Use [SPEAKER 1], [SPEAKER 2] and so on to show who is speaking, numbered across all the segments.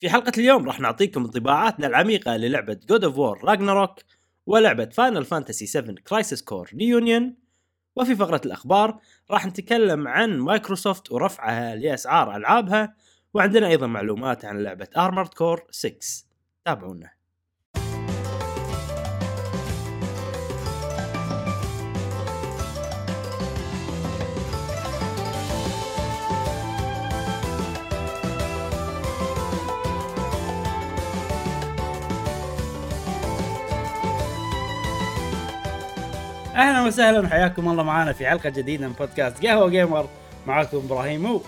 [SPEAKER 1] في حلقة اليوم راح نعطيكم انطباعاتنا العميقة للعبة God of War Ragnarök ولعبة Final Fantasy 7 Crisis Core Reunion وفي فقرة الأخبار راح نتكلم عن مايكروسوفت ورفعها لأسعار ألعابها. وعندنا أيضا معلومات عن لعبة Armored Core 6 تابعونا. أهلا وسهلا وحياكم الله معنا في حلقة جديدة من بودكاست قهوة Gamer. معاكم إبراهيم و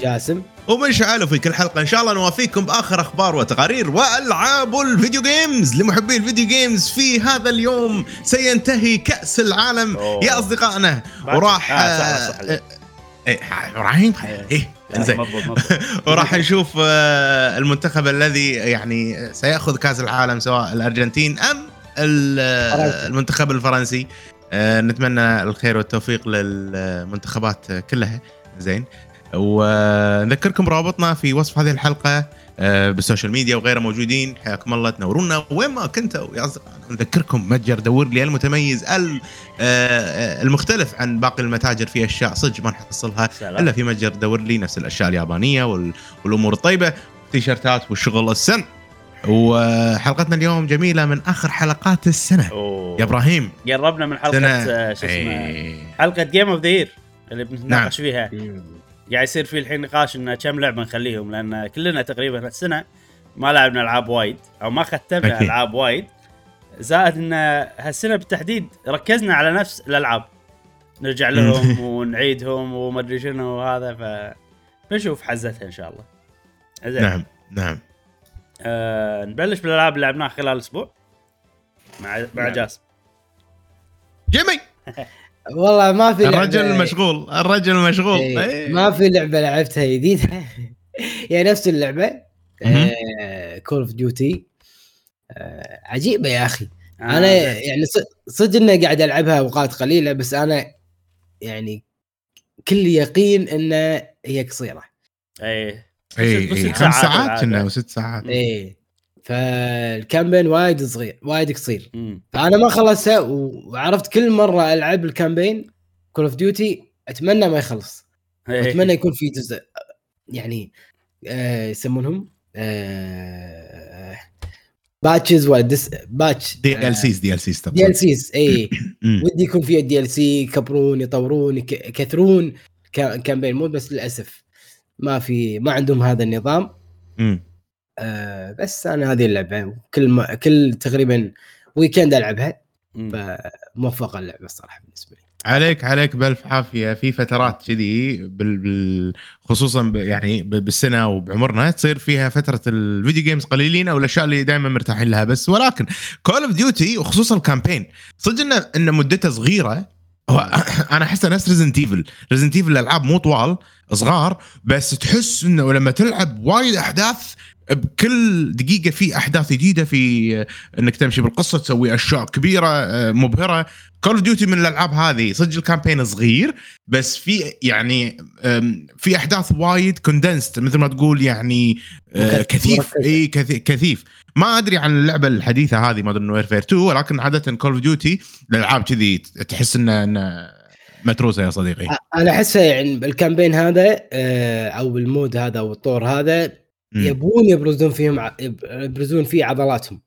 [SPEAKER 2] جاسم.
[SPEAKER 3] ومنشعل في كل حلقة. إن شاء الله نوافيكم بآخر أخبار وتقارير وألعاب ال video games لمحبي ال video games في هذا اليوم سينتهي كأس العالم.
[SPEAKER 1] أوه.
[SPEAKER 3] يا
[SPEAKER 1] أصدقائنا
[SPEAKER 3] وراح
[SPEAKER 1] آه، صح، صح.
[SPEAKER 3] آه، إيه، إبراهيم؟ إيه. إنزين.
[SPEAKER 1] مضبوط مضبوط.
[SPEAKER 3] وراح نشوف آه، المنتخب الذي يعني سيأخذ كأس العالم سواء الأرجنتين
[SPEAKER 2] أم.
[SPEAKER 3] المنتخب الفرنسي. آه، نتمنى الخير والتوفيق للمنتخبات كلها. زين. ونذكركم برابطنا في وصف هذه الحلقة آه، بال social media وغيره موجودين. حياكم الله تنورونا. وين ما كنتوا يا اصدقائنا نذكركم متجر دور لي المتميز ال- آه، المختلف عن باقي المتاجر في أشياء صدق ما نحصلها. إلا في متجر دور لي نفس الأشياء اليابانية وال- والأمور الطيبة تيشرتات والشغل السنع. وحلقتنا اليوم جميلة من آخر حلقات السنة.
[SPEAKER 1] أوه.
[SPEAKER 3] يا إبراهيم.
[SPEAKER 1] قربنا من
[SPEAKER 3] حلقة
[SPEAKER 1] آه، شو اسمه
[SPEAKER 3] إيه.
[SPEAKER 1] حلقة Game of the Year اللي بنتناقش
[SPEAKER 3] نعم.
[SPEAKER 1] فيها. قاعد يصير في الحين نقاش إنه كم لعبة نخليهم لأن كلنا تقريبا هالسنة ما لعبنا ألعاب وايد أو ما ختمنا
[SPEAKER 3] أكيد.
[SPEAKER 1] ألعاب وايد. زائد إن هالسنة بالتحديد ركزنا على نفس الألعاب. نرجع لهم ونعيدهم وما أدري شنو وهذا ف نشوف حزتها إن شاء الله. زين
[SPEAKER 3] نعم نعم.
[SPEAKER 1] آه نبلش بالألعاب اللي لعبناها خلال الأسبوع. مع مع
[SPEAKER 2] نعم.
[SPEAKER 1] جاسم.
[SPEAKER 3] جيمي!
[SPEAKER 2] والله ما في لعبة-
[SPEAKER 3] الرجل مشغول الرجل مشغول
[SPEAKER 2] إيه،
[SPEAKER 3] إيه.
[SPEAKER 2] ما في لعبة لعبتها جديدة. هي نفس
[SPEAKER 3] اللعبة.
[SPEAKER 2] Call of Duty عجيبة يا أخي.
[SPEAKER 1] آه، أنا.
[SPEAKER 2] يعني ص- صدق إني قاعد ألعبها أوقات قليلة بس أنا يعني كل يقين ان هي قصيرة.
[SPEAKER 1] إيه.
[SPEAKER 3] اي اي
[SPEAKER 1] ساعات
[SPEAKER 3] خمس ساعات. كنا وست ساعات
[SPEAKER 1] مم.
[SPEAKER 2] إيه فال campaign وايد صغير وايد قصير. فأنا ما خلصتها و- وعرفت كل مرة ألعب ال campaign Call of Duty أتمنى ما يخلص
[SPEAKER 1] إيه.
[SPEAKER 2] أتمنى يكون في جزء يعني آه يسمونهم آه patches ولا this patch
[SPEAKER 3] دي ال سيز دي ال سيز
[SPEAKER 2] دي ال سيز اي. ودي يكون فيها DLC يكبرون يطورون يك- يكثرون كا- campaign مو بس للأسف ما في ما عندهم هذا النظام
[SPEAKER 3] مم.
[SPEAKER 2] آه بس أنا هذه اللعبه كل ما كل تقريبا weekend
[SPEAKER 1] ألعبها.
[SPEAKER 2] فموفقه اللعبة الصراحة بالنسبة لي
[SPEAKER 3] عليك عليك بألف عافية في فترات كذي بال... بال... خصوصا. يعني. بالسنة وبعمرنا تصير فيها فترة ال video games قليلين أو الأشياء اللي دائما مرتاحين لها بس ولكن Call of Duty وخصوصا ال campaign صدق انه إن مدته صغيرة هو أنا احسه نفس Resident Evil Resident Evil الألعاب مو طوال صغار بس تحس إنه لما تلعب وايد أحداث بكل دقيقة في أحداث جديدة في إنك تمشي بالقصة تسوي أشياء كبيرة آه، مبهرة. Call of Duty من الألعاب هذه صدق ال campaign صغير بس في يعني في أحداث وايد condensed مثل ما تقول يعني آه، كثيف. إي كثي- كثيف. ما أدري عن اللعبة الحديثة هذه Modern Warfare 2 ولكن عادة Call of Duty الالعاب كذي تحس إنه متروسة يا صديقي
[SPEAKER 2] أنا احسه يعني ال campaign هذا آه، أو ال mode هذا أو الطور هذا. يبون يبرزون فيهم ع- يبرزون فيه عضلاتهم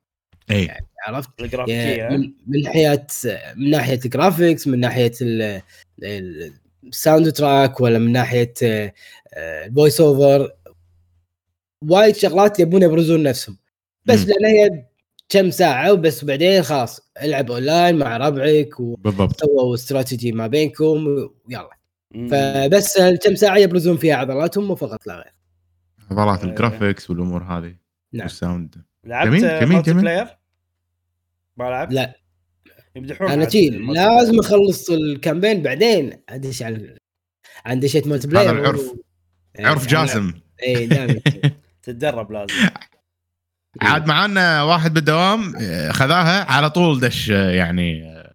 [SPEAKER 3] اي
[SPEAKER 2] عرفت؟
[SPEAKER 1] الجرافيكيه
[SPEAKER 2] من من ناحية من ناحية ال graphics من ناحية ال- ال- ال soundtrack ولا من ناحية آه، آه، ال voice over وايد شغلات يبون يبرزون نفسهم بس. لأن هي كم ساعة وبس وبعدين خلاص ألعب اونلاين مع ربعك
[SPEAKER 3] بالضبط
[SPEAKER 2] وسووا استراتيجي ما بينكم ويلا. فبس كم ساعة يبرزون فيها عضلاتهم وفقط لا غير
[SPEAKER 3] عضلات
[SPEAKER 1] إيه.
[SPEAKER 3] ال graphics والأمور هذه
[SPEAKER 2] نعم
[SPEAKER 3] وال sound
[SPEAKER 1] لعبت
[SPEAKER 3] جميل،
[SPEAKER 1] جميل. player؟ ما لعبت؟
[SPEAKER 2] لا
[SPEAKER 1] يمدحون أنا
[SPEAKER 2] تي لازم.
[SPEAKER 1] أخلص
[SPEAKER 2] ال campaign بعدين أدش على عن دشيت multiplayer
[SPEAKER 3] هذا العرف.
[SPEAKER 2] إيه،
[SPEAKER 3] عرف جاسم
[SPEAKER 2] اي دائما
[SPEAKER 1] تتدرب لازم
[SPEAKER 3] عاد معانا واحد بالدوام آه، خذاها على طول دش آه، يعني آه،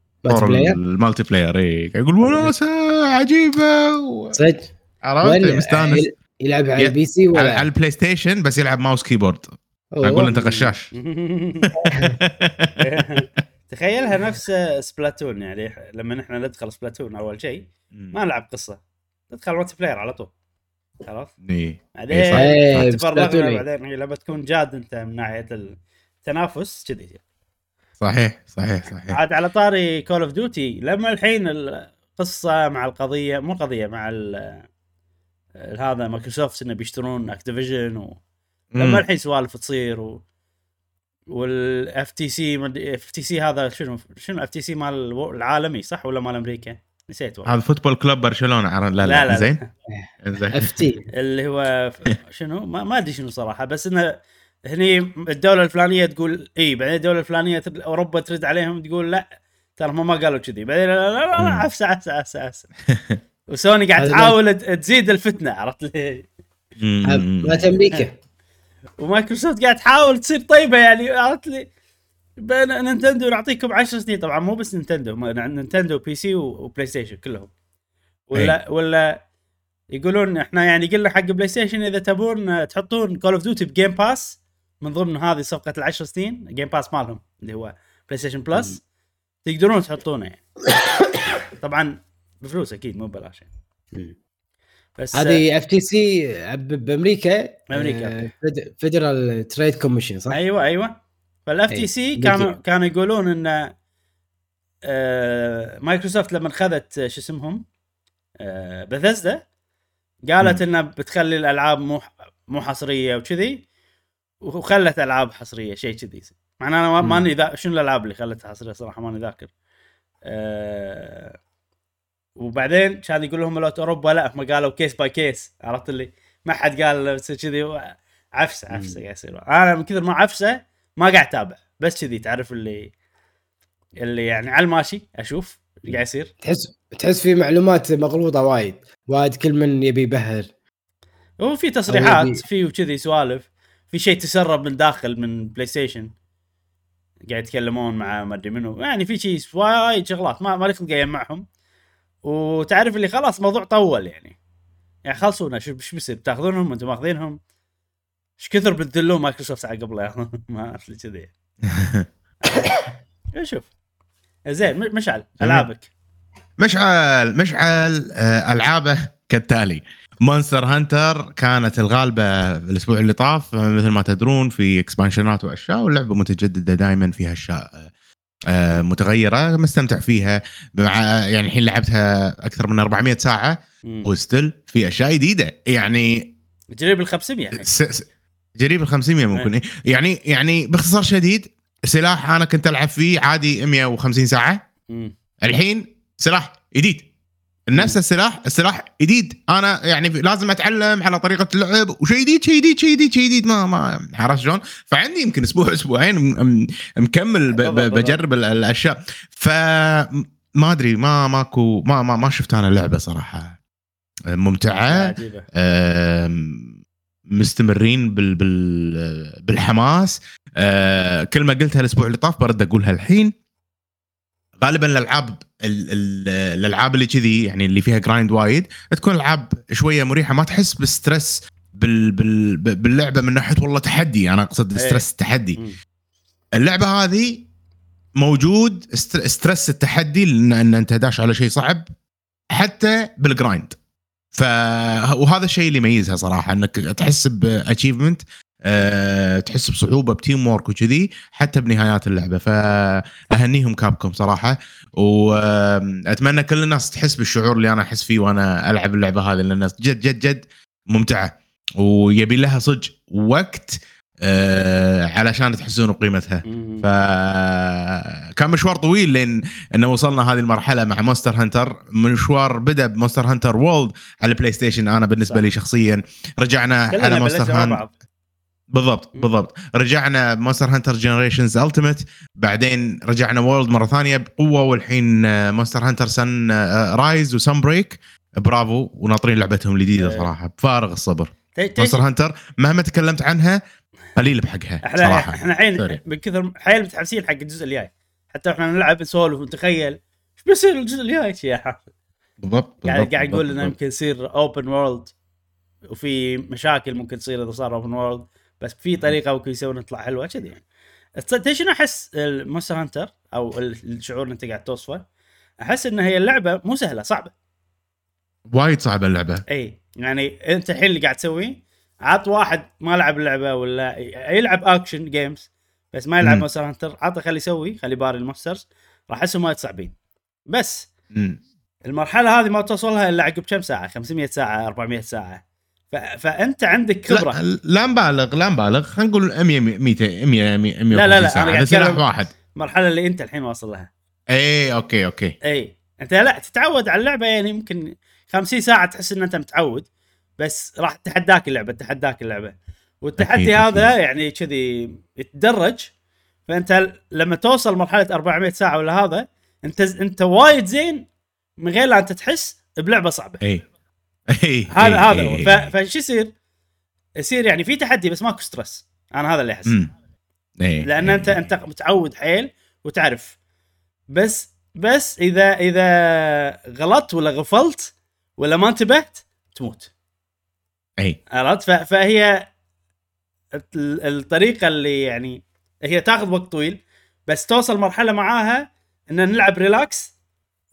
[SPEAKER 3] ال multiplayer اي يقول وناسه عجيبة. و-
[SPEAKER 2] صدق؟
[SPEAKER 3] عرفت؟
[SPEAKER 2] وين؟
[SPEAKER 3] مستانس.
[SPEAKER 2] يلعب على ال PC
[SPEAKER 3] على,
[SPEAKER 2] ولا؟
[SPEAKER 3] على ال PlayStation بس يلعب mouse
[SPEAKER 2] keyboard.
[SPEAKER 3] أقول أنت غشاش.
[SPEAKER 1] تخيلها نفس Splatoon يعني لما إحنا ندخل Splatoon أول شيء ما نلعب قصة. ندخل multiplayer على طول. خلاص
[SPEAKER 3] إيه.
[SPEAKER 1] بعدين
[SPEAKER 3] إيه،.
[SPEAKER 2] إيه،
[SPEAKER 1] تفرغنا. بعدين هي لما تكون جاد أنت من ناحية التنافس كذي
[SPEAKER 3] صحيح صحيح صحيح
[SPEAKER 1] عاد على طاري Call of Duty لما الحين القصة مع القضية مو قضية مع ال هذا مايكروسوفت إنه بيشترون Activision و... لما. الحين سوالف تصير و... وال FTC FTC هذا شنو شنو FTC مال العالمي صح ولا مال أمريكا؟ نسيت والله.
[SPEAKER 3] هذا football club برشلونة. عر- لا لا,
[SPEAKER 1] لا، لا.
[SPEAKER 3] زين. زين.
[SPEAKER 2] F T.
[SPEAKER 1] اللي هو شنو؟ ما, ما أدري شنو صراحة بس إنه هني الدولة الفلانية تقول إي بعدين الدولة الفلانية تر- أوروبا ترد عليهم تقول لا ترى هم ما قالوا كذي. بعدين لا لا لا. عفسة عفسة عفسة عفسة. وسوني قاعد تحاول ت- تزيد الفتنة عرفت؟ لي
[SPEAKER 2] أمريكا.
[SPEAKER 1] ومايكروسوفت قاعد تحاول تصير طيبة يعني عرفت؟ لي Nintendo نعطيكم 10 سنين. طبعا مو بس Nintendo Nintendo PC و PlayStation كلهم. ولا ولا يقولون إحنا يعني قلنا حق PlayStation إذا تبون تحطون Call of Duty ب Game Pass من ضمن هذه صفقة العشر سنين Game Pass مالهم اللي هو PlayStation Plus تقدرون تحطونه يعني. طبعا بفلوس أكيد مو ببلاش يعني. بس
[SPEAKER 2] هذه FTC بأمريكا
[SPEAKER 1] أمريكا،
[SPEAKER 2] آه، Federal Trade Commission صح؟
[SPEAKER 1] أيوه أيوه. فال FT
[SPEAKER 2] أي، C.
[SPEAKER 1] كانوا كانوا يقولون إن آه، مايكروسوفت لما خذت آه، شو اسمهم آه، بثزدا قالت إنها بتخلي الألعاب مو مو حصرية وكذي وخلت ألعاب حصرية شيء كذي. معناه
[SPEAKER 2] أنا.
[SPEAKER 1] ماني ذا شنو الألعاب اللي خلتها حصرية صراحة؟ ماني ذاكر. أه وبعدين كان يقول لهم مالت اوروبا لا هم قالوا case by case عرفت اللي؟ ما حد قال كذي. عفسة عفسة قاعد يصير. أنا من كثر ما عفسة ما قاعد اتابع بس كذي تعرف اللي اللي يعني على الماشي أشوف اللي قاعد يصير.
[SPEAKER 2] تحس تحس في معلومات مغلوطة وايد وايد كل من يبي يبهر
[SPEAKER 1] وفي تصريحات
[SPEAKER 2] يبي-
[SPEAKER 1] في وكذي سوالف في شيء تسرب من داخل من PlayStation قاعد يتكلمون مع ما أدري منو. يعني في شيء وايد شغلات ما ما لي خلق أجمعهم. وتعرف اللي خلاص موضوع طول يعني. يعني خلصونا شو شو بيصير؟ بتاخذونهم؟ أنتم ماخذينهم؟ إيش كثر بتذلون مايكروسوفت على قبل ما اعرف لي كذي شوف. زين مشعل ألعابك.
[SPEAKER 3] مشعل مشعل آه، ألعابه كالتالي. Monster Hunter كانت الغالبة الأسبوع اللي طاف مثل ما تدرون في expansion ات وأشياء واللعبة متجددة دائما فيها أشياء آه، آه، متغيرة مستمتع فيها. يعني الحين لعبتها أكثر من 400 ساعة
[SPEAKER 1] مم.
[SPEAKER 3] وستيل في أشياء جديدة. يعني
[SPEAKER 1] جريب ال 500 يعني
[SPEAKER 3] جريب ال 500 ممكن. إيه. يعني يعني باختصار شديد سلاح أنا كنت ألعب فيه عادي 150 ساعة.
[SPEAKER 1] مم.
[SPEAKER 3] الحين سلاح جديد نفس السلاح السلاح جديد أنا يعني لازم أتعلم على طريقة اللعب. وشيء جديد شيء جديد شيء جديد شيء جديد ما ما عرفت شلون؟ فعندي يمكن أسبوع أسبوعين م- م- مكمل. بجرب ال- الأشياء. ف ما أدري ما ماكو ما ما, ما شفت أنا اللعبه صراحة. ممتعة
[SPEAKER 1] عجيبة.
[SPEAKER 3] آم، مستمرين بال بال بالحماس. آه، كل ما قلتها الأسبوع اللي طاف برد أقولها الحين. غالبا الألعاب ال- ال- الألعاب اللي كذي يعني اللي فيها grind وايد تكون ألعاب شوية مريحة ما تحس بال stress بال بال باللعبة من ناحية والله تحدي. أنا أقصد
[SPEAKER 1] إيه.
[SPEAKER 3] stress التحدي. اللعبة هذه موجود stress التحدي لأن ان أنت داش على شيء صعب حتى بال grind ف وهذا الشيء اللي يميزها صراحة إنك تحس ب achievement أه تحس بصعوبة ب teamwork وكذي حتى بنهايات اللعبة. فاهنيهم Capcom صراحة. واتمنى كل الناس تحس بالشعور اللي أنا أحس فيه وأنا ألعب اللعبة هذه لأن جد جد جد ممتعة. ويبي لها صج وقت أه علشان تحسون بقيمتها. فكان مشوار طويل لين إنه وصلنا هذه المرحلة مع Monster Hunter. مشوار بدأ ب Monster Hunter World على ال PlayStation أنا بالنسبة
[SPEAKER 1] صح.
[SPEAKER 3] لي شخصيا رجعنا على Monster
[SPEAKER 1] Hunter
[SPEAKER 3] بالضبط. بالضبط. رجعنا Monster Hunter Generations Ultimate بعدين رجعنا World مرة ثانية بقوة والحين Monster Hunter Sun Rise و Sunbreak. برافو وناطرين لعبتهم الجديدة
[SPEAKER 1] إيه.
[SPEAKER 3] صراحة. بفارغ الصبر. Monster Hunter مهما تكلمت عنها قليل بحقها
[SPEAKER 1] إحنا
[SPEAKER 3] صراحة.
[SPEAKER 1] إحنا الحين. من كثر حيل متحمسين حق الجزء الجاي. حتى إحنا نلعب نسولف ونتخيل. إيش بيصير الجزء الجاي؟ يا حافظ.
[SPEAKER 3] بالضبط
[SPEAKER 1] قاعد قاعد يقول إنه يمكن يصير open world وفي مشاكل ممكن تصير إذا صار open world بس في طريقة ممكن يسوون تطلع حلوة كذي يعني. شنو أحس Monster Hunter أو الشعور اللي أنت قاعد توصفه؟ أحس إن هي اللعبة مو سهلة صعبة.
[SPEAKER 3] وايد صعبة اللعبة.
[SPEAKER 1] اي يعني أنت الحين اللي قاعد تسويه عط واحد ما لعب اللعبة ولا يلعب action games بس ما يلعب. Monster Hunter عطه خليه يسوي خليه باري ال monsters راح احسهم وايد صعبين بس
[SPEAKER 3] مم.
[SPEAKER 1] المرحلة هذه ما توصلها إلا عقب كم ساعة؟ 500 ساعة 400 ساعة. ف... فأنت عندك خبرة.
[SPEAKER 3] لا, لا نبالغ لا نبالغ خلينا نقول 100 200 100 100
[SPEAKER 1] لا، لا، لا،
[SPEAKER 3] هذا
[SPEAKER 1] قاعد
[SPEAKER 3] سلاح واحد.
[SPEAKER 1] المرحلة اللي أنت الحين واصل لها.
[SPEAKER 3] اي okay okay.
[SPEAKER 1] اي أنت لا تتعود على اللعبة يعني يمكن 50 ساعة تحس إن أنت متعود. بس راح تتحداك اللعبة تتحداك اللعبة. والتحدي هذا
[SPEAKER 3] أكيد.
[SPEAKER 1] يعني كذي يتدرج. فأنت لما توصل مرحلة 400 ساعة ولا هذا أنت أنت وايد زين من غير لا أنت تحس بلعبة صعبة.
[SPEAKER 3] اي اي
[SPEAKER 1] هذا
[SPEAKER 3] إي،
[SPEAKER 1] هذا
[SPEAKER 3] إي،
[SPEAKER 1] هو.
[SPEAKER 3] إي.
[SPEAKER 1] ف- فشو يصير؟ يصير يعني في تحدي بس ماكو stress أنا هذا اللي أحس.
[SPEAKER 3] لأن
[SPEAKER 1] انت. أنت متعود حيل وتعرف. بس بس اذا إذا غلطت ولا غفلت ولا ما انتبهت تموت.
[SPEAKER 3] إي.
[SPEAKER 1] عرفت؟ فهي ال- الطريقة اللي يعني هي تاخذ وقت طويل بس توصل مرحلة معاها إن نلعب relax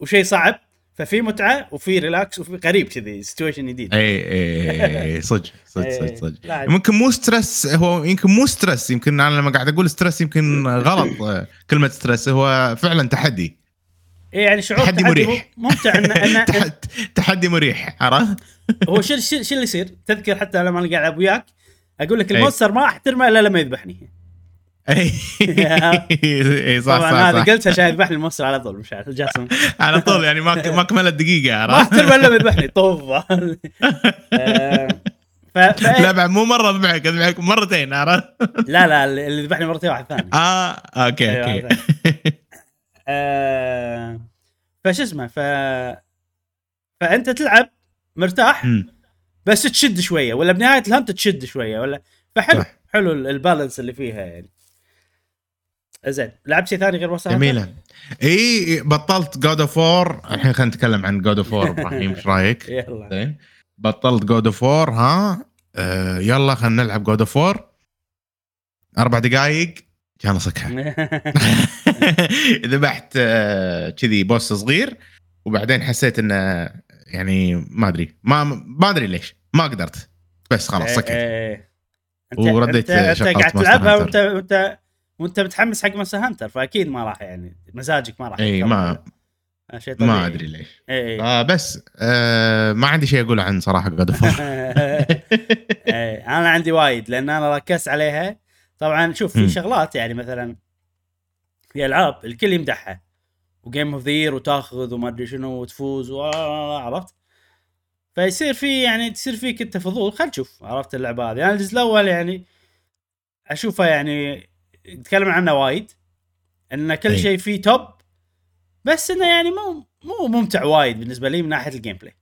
[SPEAKER 1] وشيء صعب ففي متعة وفي relax وفي قريب كذي situation جديد.
[SPEAKER 3] إي إي إي صدق صدق. صدق صدق. ممكن مو stress هو يمكن مو stress يمكن أنا لما قاعد أقول stress يمكن غلط كلمة stress هو فعلا تحدي.
[SPEAKER 1] إيه يعني شعور
[SPEAKER 3] تحدي
[SPEAKER 1] تحدي
[SPEAKER 3] مريح.
[SPEAKER 1] ممتع ان, إن
[SPEAKER 3] تح- تحدي مريح عرفت؟
[SPEAKER 1] هو شو شو شو اللي يصير؟ تذكر حتى لما أنا قاعد العب وياك أقول لك
[SPEAKER 3] إيه.
[SPEAKER 1] ال monster ما احترمه إلا لما يذبحني
[SPEAKER 3] اي اي صح
[SPEAKER 1] طبعا
[SPEAKER 3] صح,
[SPEAKER 1] هذا. قلتها عشان يذبحني ال monster على طول مش عارف جاسم
[SPEAKER 3] على طول يعني ما ما كملت دقيقة
[SPEAKER 1] ما
[SPEAKER 3] عرفت؟
[SPEAKER 1] احترمه إلا لما يذبحني طوف آه، ف... ف...
[SPEAKER 3] لا بعد مو مرة ذبحك ذبحك مرتين عرفت؟
[SPEAKER 1] لا لا اللي ذبحني مرتين واحد ثاني
[SPEAKER 3] آه okay
[SPEAKER 1] أيوة، okay آه، فش اسمه ف فأنت تلعب مرتاح بس تشد شوية ولا بنهاية ال hunt تشد شوية ولا فحلو
[SPEAKER 3] صح.
[SPEAKER 1] حلو ال- ال balance اللي فيها يعني. زين لعبت شيء ثاني غير وسط
[SPEAKER 3] جميلة. إي بطلت God of War الحين خلينا نتكلم عن God of War إبراهيم إيش رأيك؟
[SPEAKER 1] يلا.
[SPEAKER 3] زين. بطلت God of War ها؟ آه يلا خلينا نلعب God of War أربع دقائق كان صكها ذبحت آه، كذي boss صغير وبعدين حسيت إنه يعني ما أدري ما ما أدري ليش ما قدرت. بس خلاص
[SPEAKER 1] إيه،
[SPEAKER 3] سكت
[SPEAKER 1] إيه. انت
[SPEAKER 3] ورديت
[SPEAKER 1] انت, قاعد تلعبها. وانت وانت وأنت متحمس حق Monster Hunter فأكيد ما راح يعني مزاجك ما راح
[SPEAKER 3] اي. ما
[SPEAKER 1] آه، شيء طبيعي.
[SPEAKER 3] ما أدري ليش.
[SPEAKER 1] اي اي
[SPEAKER 3] آه بس آه ما عندي شيء أقوله عن صراحة God of
[SPEAKER 1] إيه، أنا عندي وايد لأن أنا ركزت عليها طبعا شوف في. شغلات يعني مثلا في ألعاب الكل يمدحها. و game of the year وتاخذ وما أدري شنو وتفوز عرفت؟ فيصير في يعني تصير فيك أنت فضول. خل نشوف عرفت اللعبة هذه؟ أنا الجزء الأول يعني أشوفه يعني يتكلم عنه وايد إن كل
[SPEAKER 3] أي.
[SPEAKER 1] شيء فيه top بس إنه يعني مو مو ممتع وايد بالنسبة لي من ناحية ال gameplay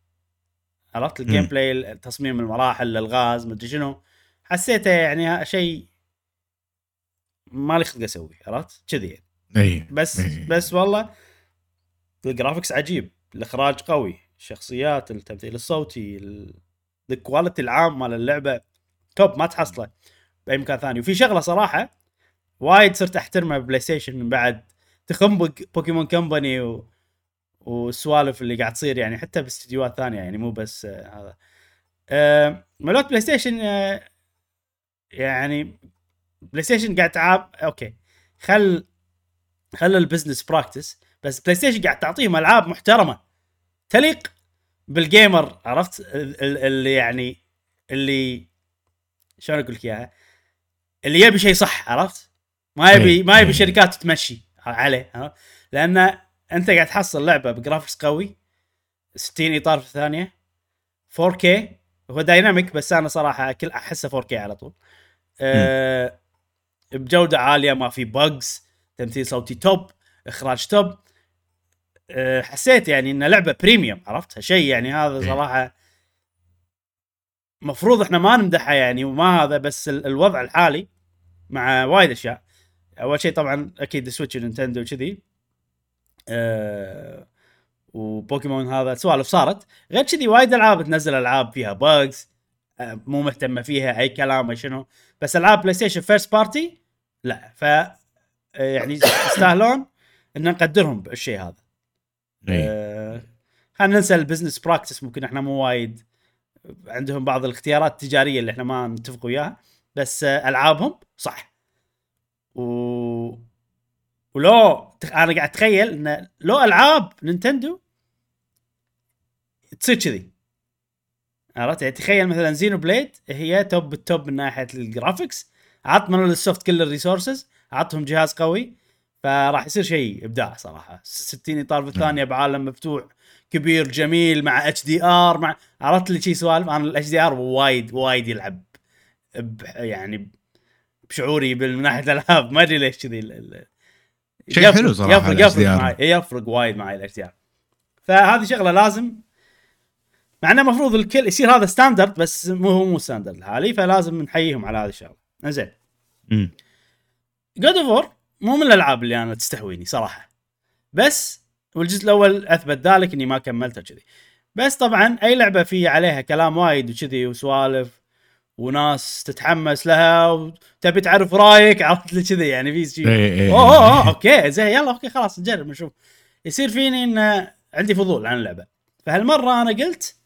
[SPEAKER 1] عرفت؟
[SPEAKER 3] ال
[SPEAKER 1] gameplay تصميم المراحل الألغاز مدري شنو. حسيته يعني شيء ما لي خلق أسوي عرفت كذي يعني.
[SPEAKER 3] إي
[SPEAKER 1] بس
[SPEAKER 3] إيه.
[SPEAKER 1] بس والله ال graphics عجيب الإخراج قوي الشخصيات التمثيل الصوتي ال- ال quality العام مال اللعبة توب ما تحصله بأي مكان ثاني وفي شغلة صراحة وايد صرت أحترمها ببلاي ستيشن من بعد تخنبق بوكيمون كمباني و... والسوالف اللي قاعد تصير يعني حتى باستديوهات ثانية يعني مو بس آه هذا آه ملوت بلاي ستيشن آه يعني بلاي ستيشن قاعد تعاب أوكي. خل خل البزنس براكتس بس بلاي ستيشن قاعد تعطيهم ألعاب محترمة. تليق بالجيمر عرفت؟ ال- ال- اللي يعني اللي شلون أقول لك إياها؟ اللي يبي شيء صح عرفت؟ ما يبي
[SPEAKER 3] إيه،
[SPEAKER 1] ما يبي
[SPEAKER 3] إيه.
[SPEAKER 1] شركات تمشي عليه عرفت؟ لأن أنت قاعد تحصل لعبة ب graphics قوي 60 إطار في الثانية 4K هو dynamic بس أنا صراحة كل أحسه 4K على طول. أه بجودة عالية ما في bugs تمثيل صوتي top إخراج top أه حسيت يعني ان لعبة premium عرفت؟ شيء يعني هذا
[SPEAKER 3] إيه.
[SPEAKER 1] صراحة مفروض إحنا ما نمدحها يعني وما هذا بس ال- الوضع الحالي مع وايد أشياء. أول شيء طبعا أكيد سويتش ونينتندو وكذي. أه وبوكيمون هذا سوالف صارت. غير كذي وايد ألعاب تنزل ألعاب فيها bugs آه، مو مهتمة فيها أي كلام أي شنو. بس ألعاب بلاي ستيشن first party لا ف آه، يعني يستاهلون إن نقدرهم بالشيء هذا.
[SPEAKER 3] إيه.
[SPEAKER 1] آه، خلينا ننسى ال business practice ممكن إحنا مو وايد عندهم بعض الاختيارات التجارية اللي إحنا ما نتفق وياها بس آه، ألعابهم صح. و ولو أنا قاعد أتخيل إن لو ألعاب نينتندو تصير كذي. عرفت؟ يعني تخيل مثلا زينو بليد هي top بال top من ناحية ال graphics عط من ال soft كل ال resources عطهم جهاز قوي فراح يصير شيء إبداع صراحة. 60 إطار في الثانية بعالم مفتوح كبير جميل مع HDR مع عرفت لي شي سوالف؟ أنا ال HDR وايد وايد يلعب ب... يعني بشعوري من ناحية الألعاب. ما أدري ليش كذي ال-
[SPEAKER 3] شيء حلو صراحة
[SPEAKER 1] يفرق يفرق. معي يفرق وايد معي ال HDR فهذه شغلة لازم مع إنه المفروض الكل يصير هذا standard بس مو هو مو standard الحالي فلازم نحييهم على هذه الشغلة. زين. God of مو من الألعاب اللي أنا تستهويني صراحة. بس والجزء الأول أثبت ذلك إني ما كملته كذي. بس طبعا أي لعبة في عليها كلام وايد وكذي وسوالف وناس تتحمس لها وتبي تعرف رأيك عرفت لي كذي يعني في شيء
[SPEAKER 3] إيه إيه
[SPEAKER 1] أوه أوه أوه، okay زين يلا okay خلاص نجرب نشوف. يصير فيني إن عندي فضول عن اللعبة. فهالمرة أنا قلت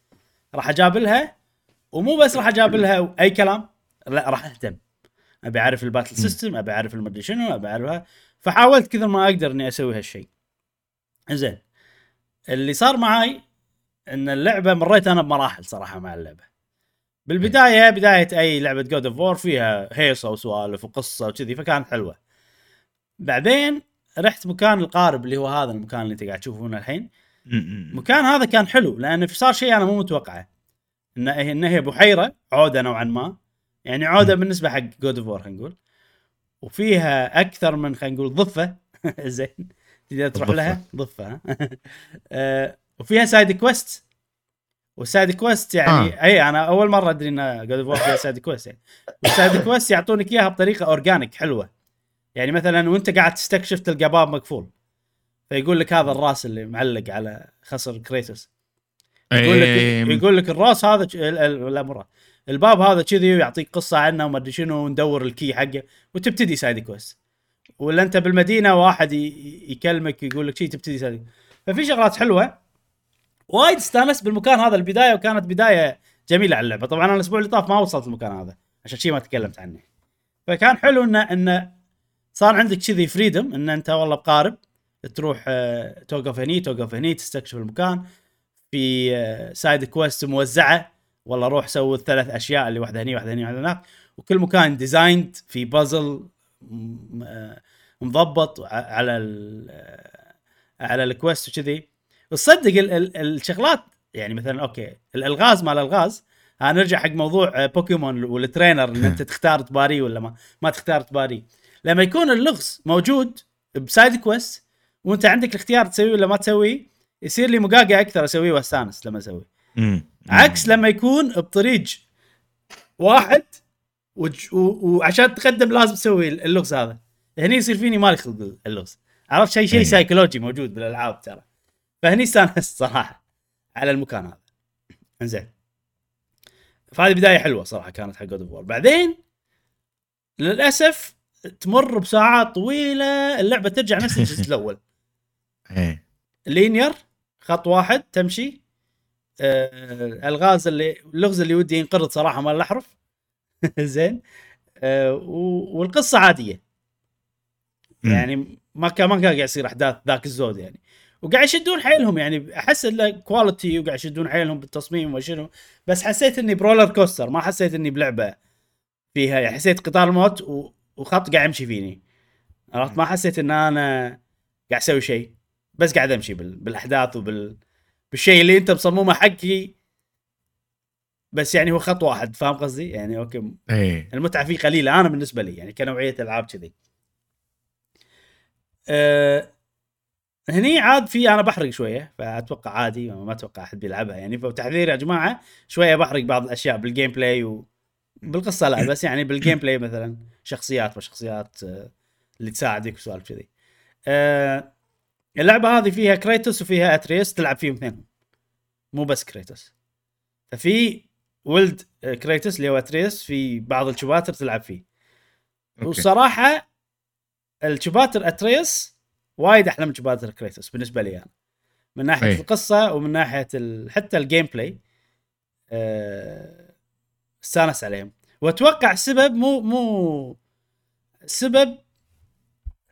[SPEAKER 1] راح أجابلها ومو بس راح أجابلها أي كلام لا راح أهتم. أبي أعرف ال battle system أبي أعرف المدري شنو أبي اعرفها فحاولت كثر ما أقدر إني أسوي هالشيء زين. اللي صار معاي إن اللعبة مريت أنا بمراحل صراحة مع اللعبة. بالبداية بداية أي لعبة God of War فيها هيصة وسوالف وقصة وكذي فكانت حلوة. بعدين رحت مكان القارب اللي هو هذا المكان اللي أنت قاعد تشوفونه الحين.
[SPEAKER 3] مم.
[SPEAKER 1] المكان هذا كان حلو لأن في صار شيء أنا مو متوقعه. ان هي ان هي بحيرة عودة نوعا ما. يعني عودة بالنسبة حق God of War خلينا نقول. وفيها أكثر من خلينا نقول ضفة. زين. تقدر تروح. لها؟ ضفة آه، وفيها side quest وال side quest يعني
[SPEAKER 3] آه.
[SPEAKER 1] أي أنا أول مرة أدري إن God of War فيها side quest يعني. وال side quest يعطونك إياها بطريقة organic حلوة. يعني مثلا وأنت قاعد تستكشف تلقى باب مقفول. فيقول لك هذا الراس اللي معلق على خصر كريتوس يقول لك. يقول لك الراس هذا لا راس. الباب هذا كذي ويعطيك قصة عنه وما أدري شنو وندور الكي حقه وتبتدي side quest. ولا أنت بالمدينة واحد يكلمك يقول لك شيء تبتدي side ففي شغلات حلوة. وايد استانست بالمكان هذا البداية وكانت بداية جميلة على اللعبة. طبعا أنا الأسبوع اللي طاف ما وصلت المكان هذا عشان شيء ما تكلمت عنه. فكان حلو انه انه صار عندك كذي freedom إن أنت والله بقارب تروح آه، توقف هني توقف هني تستكشف المكان. في آه، side quest موزعة. والله روح سوي الثلاث أشياء اللي واحدة هني واحدة هني واحدة هناك. وكل مكان designed في بازل آه، مضبط على ال آه، على ال quest وكذي. وتصدق ال- الشغلات يعني مثلا okay الألغاز مال الالغاز هنرجع حق موضوع آه، بوكيمون وال trainer إن أنت تختار تباري ولا ما ما تختار تباري لما يكون اللغز موجود ب side quest وأنت عندك الاختيار تسويه ولا ما تسويه يصير لي مقاقع أكثر أسويه وأستانس لما أسويه.
[SPEAKER 3] مم.
[SPEAKER 1] عكس لما يكون بطريق واحد وج- و- وعشان تقدم لازم تسوي اللغز هذا. هني يصير فيني مالي خلق اللغز. عرفت شيء شيء. سايكولوجي موجود بالألعاب ترى. فهني استانست صراحة على المكان هذا. إنزين. فهذه بداية حلوة صراحة كانت حق God of بعدين للأسف تمر بساعات طويلة اللعبة ترجع نفس الجزء الأول.
[SPEAKER 3] إيه.
[SPEAKER 1] linear خط واحد تمشي. الغاز اللي اللغز اللي ودي ينقرض صراحة مال الأحرف. زين. آه والقصة
[SPEAKER 3] عادية.
[SPEAKER 1] يعني ما كان ما كان قاعد يصير أحداث ذاك الزود يعني. وقاعد يشدون حيلهم يعني. أحس انه quality وقاعد يشدون حيلهم بالتصميم وشنو بس حسيت إني ب roller coaster ما حسيت إني بلعبة فيها يعني. حسيت قطار موت وخط قاعد يمشي فيني. عرفت؟ ما حسيت إن أنا قاعد أسوي شيء. بس قاعد أمشي بال... بالأحداث وبال بالشيء اللي انت مصممه حقي بس يعني هو خط واحد فاهم قصدي؟ يعني okay
[SPEAKER 3] إيه
[SPEAKER 1] المتعة فيه قليلة أنا بالنسبة لي يعني كنوعية ألعاب كذي. أه هني عاد في أنا بحرق شوية فأتوقع عادي ما أتوقع أحد بيلعبها يعني فتحذير يا جماعة شوية بحرق بعض الأشياء بال gameplay وبالقصه لا بس يعني بال gameplay مثلا شخصيات وشخصيات آه، اللي تساعدك وسوالف كذي. أه اللعبة هذه فيها كريتوس وفيها اتريس تلعب فيهم اثنينهم مو بس كريتوس. ففي ولد كريتوس اللي هو اتريس في بعض ال chapters تلعب فيه
[SPEAKER 3] okay.
[SPEAKER 1] وصراحة ال chapters اتريس وايد أحلى من chapters كريتوس بالنسبة لي أنا من ناحية
[SPEAKER 3] أي.
[SPEAKER 1] القصة ومن ناحية ال... حتى ال gameplay أه... استانس عليهم وأتوقع السبب مو مو السبب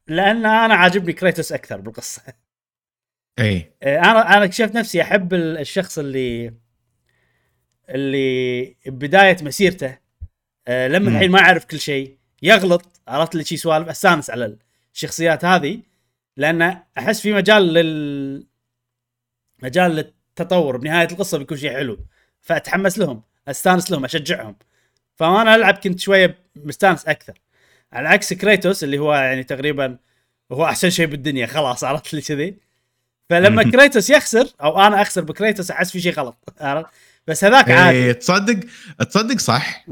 [SPEAKER 1] لأن أنا عاجبني كريتوس أكثر بالقصة.
[SPEAKER 3] إي.
[SPEAKER 1] آه، أنا أنا اكتشفت نفسي أحب ال- الشخص اللي اللي بداية مسيرته آه، لما. الحين ما يعرف كل شيء يغلط عرفت لي شي سوالف أستانس على الشخصيات هذه لأن أحس في مجال لل مجال للتطور بنهاية القصة بيكون شيء حلو فأتحمس لهم أستانس لهم أشجعهم. فأنا ألعب كنت شوية مستانس أكثر. على عكس كريتوس اللي هو يعني تقريبا هو أحسن شيء بالدنيا خلاص عرفت لي كذي. فلما. كريتوس يخسر أو أنا أخسر بكريتوس أحس في شيء غلط عرفت؟ بس هذاك عادي.
[SPEAKER 3] إيه، تصدق تصدق صح.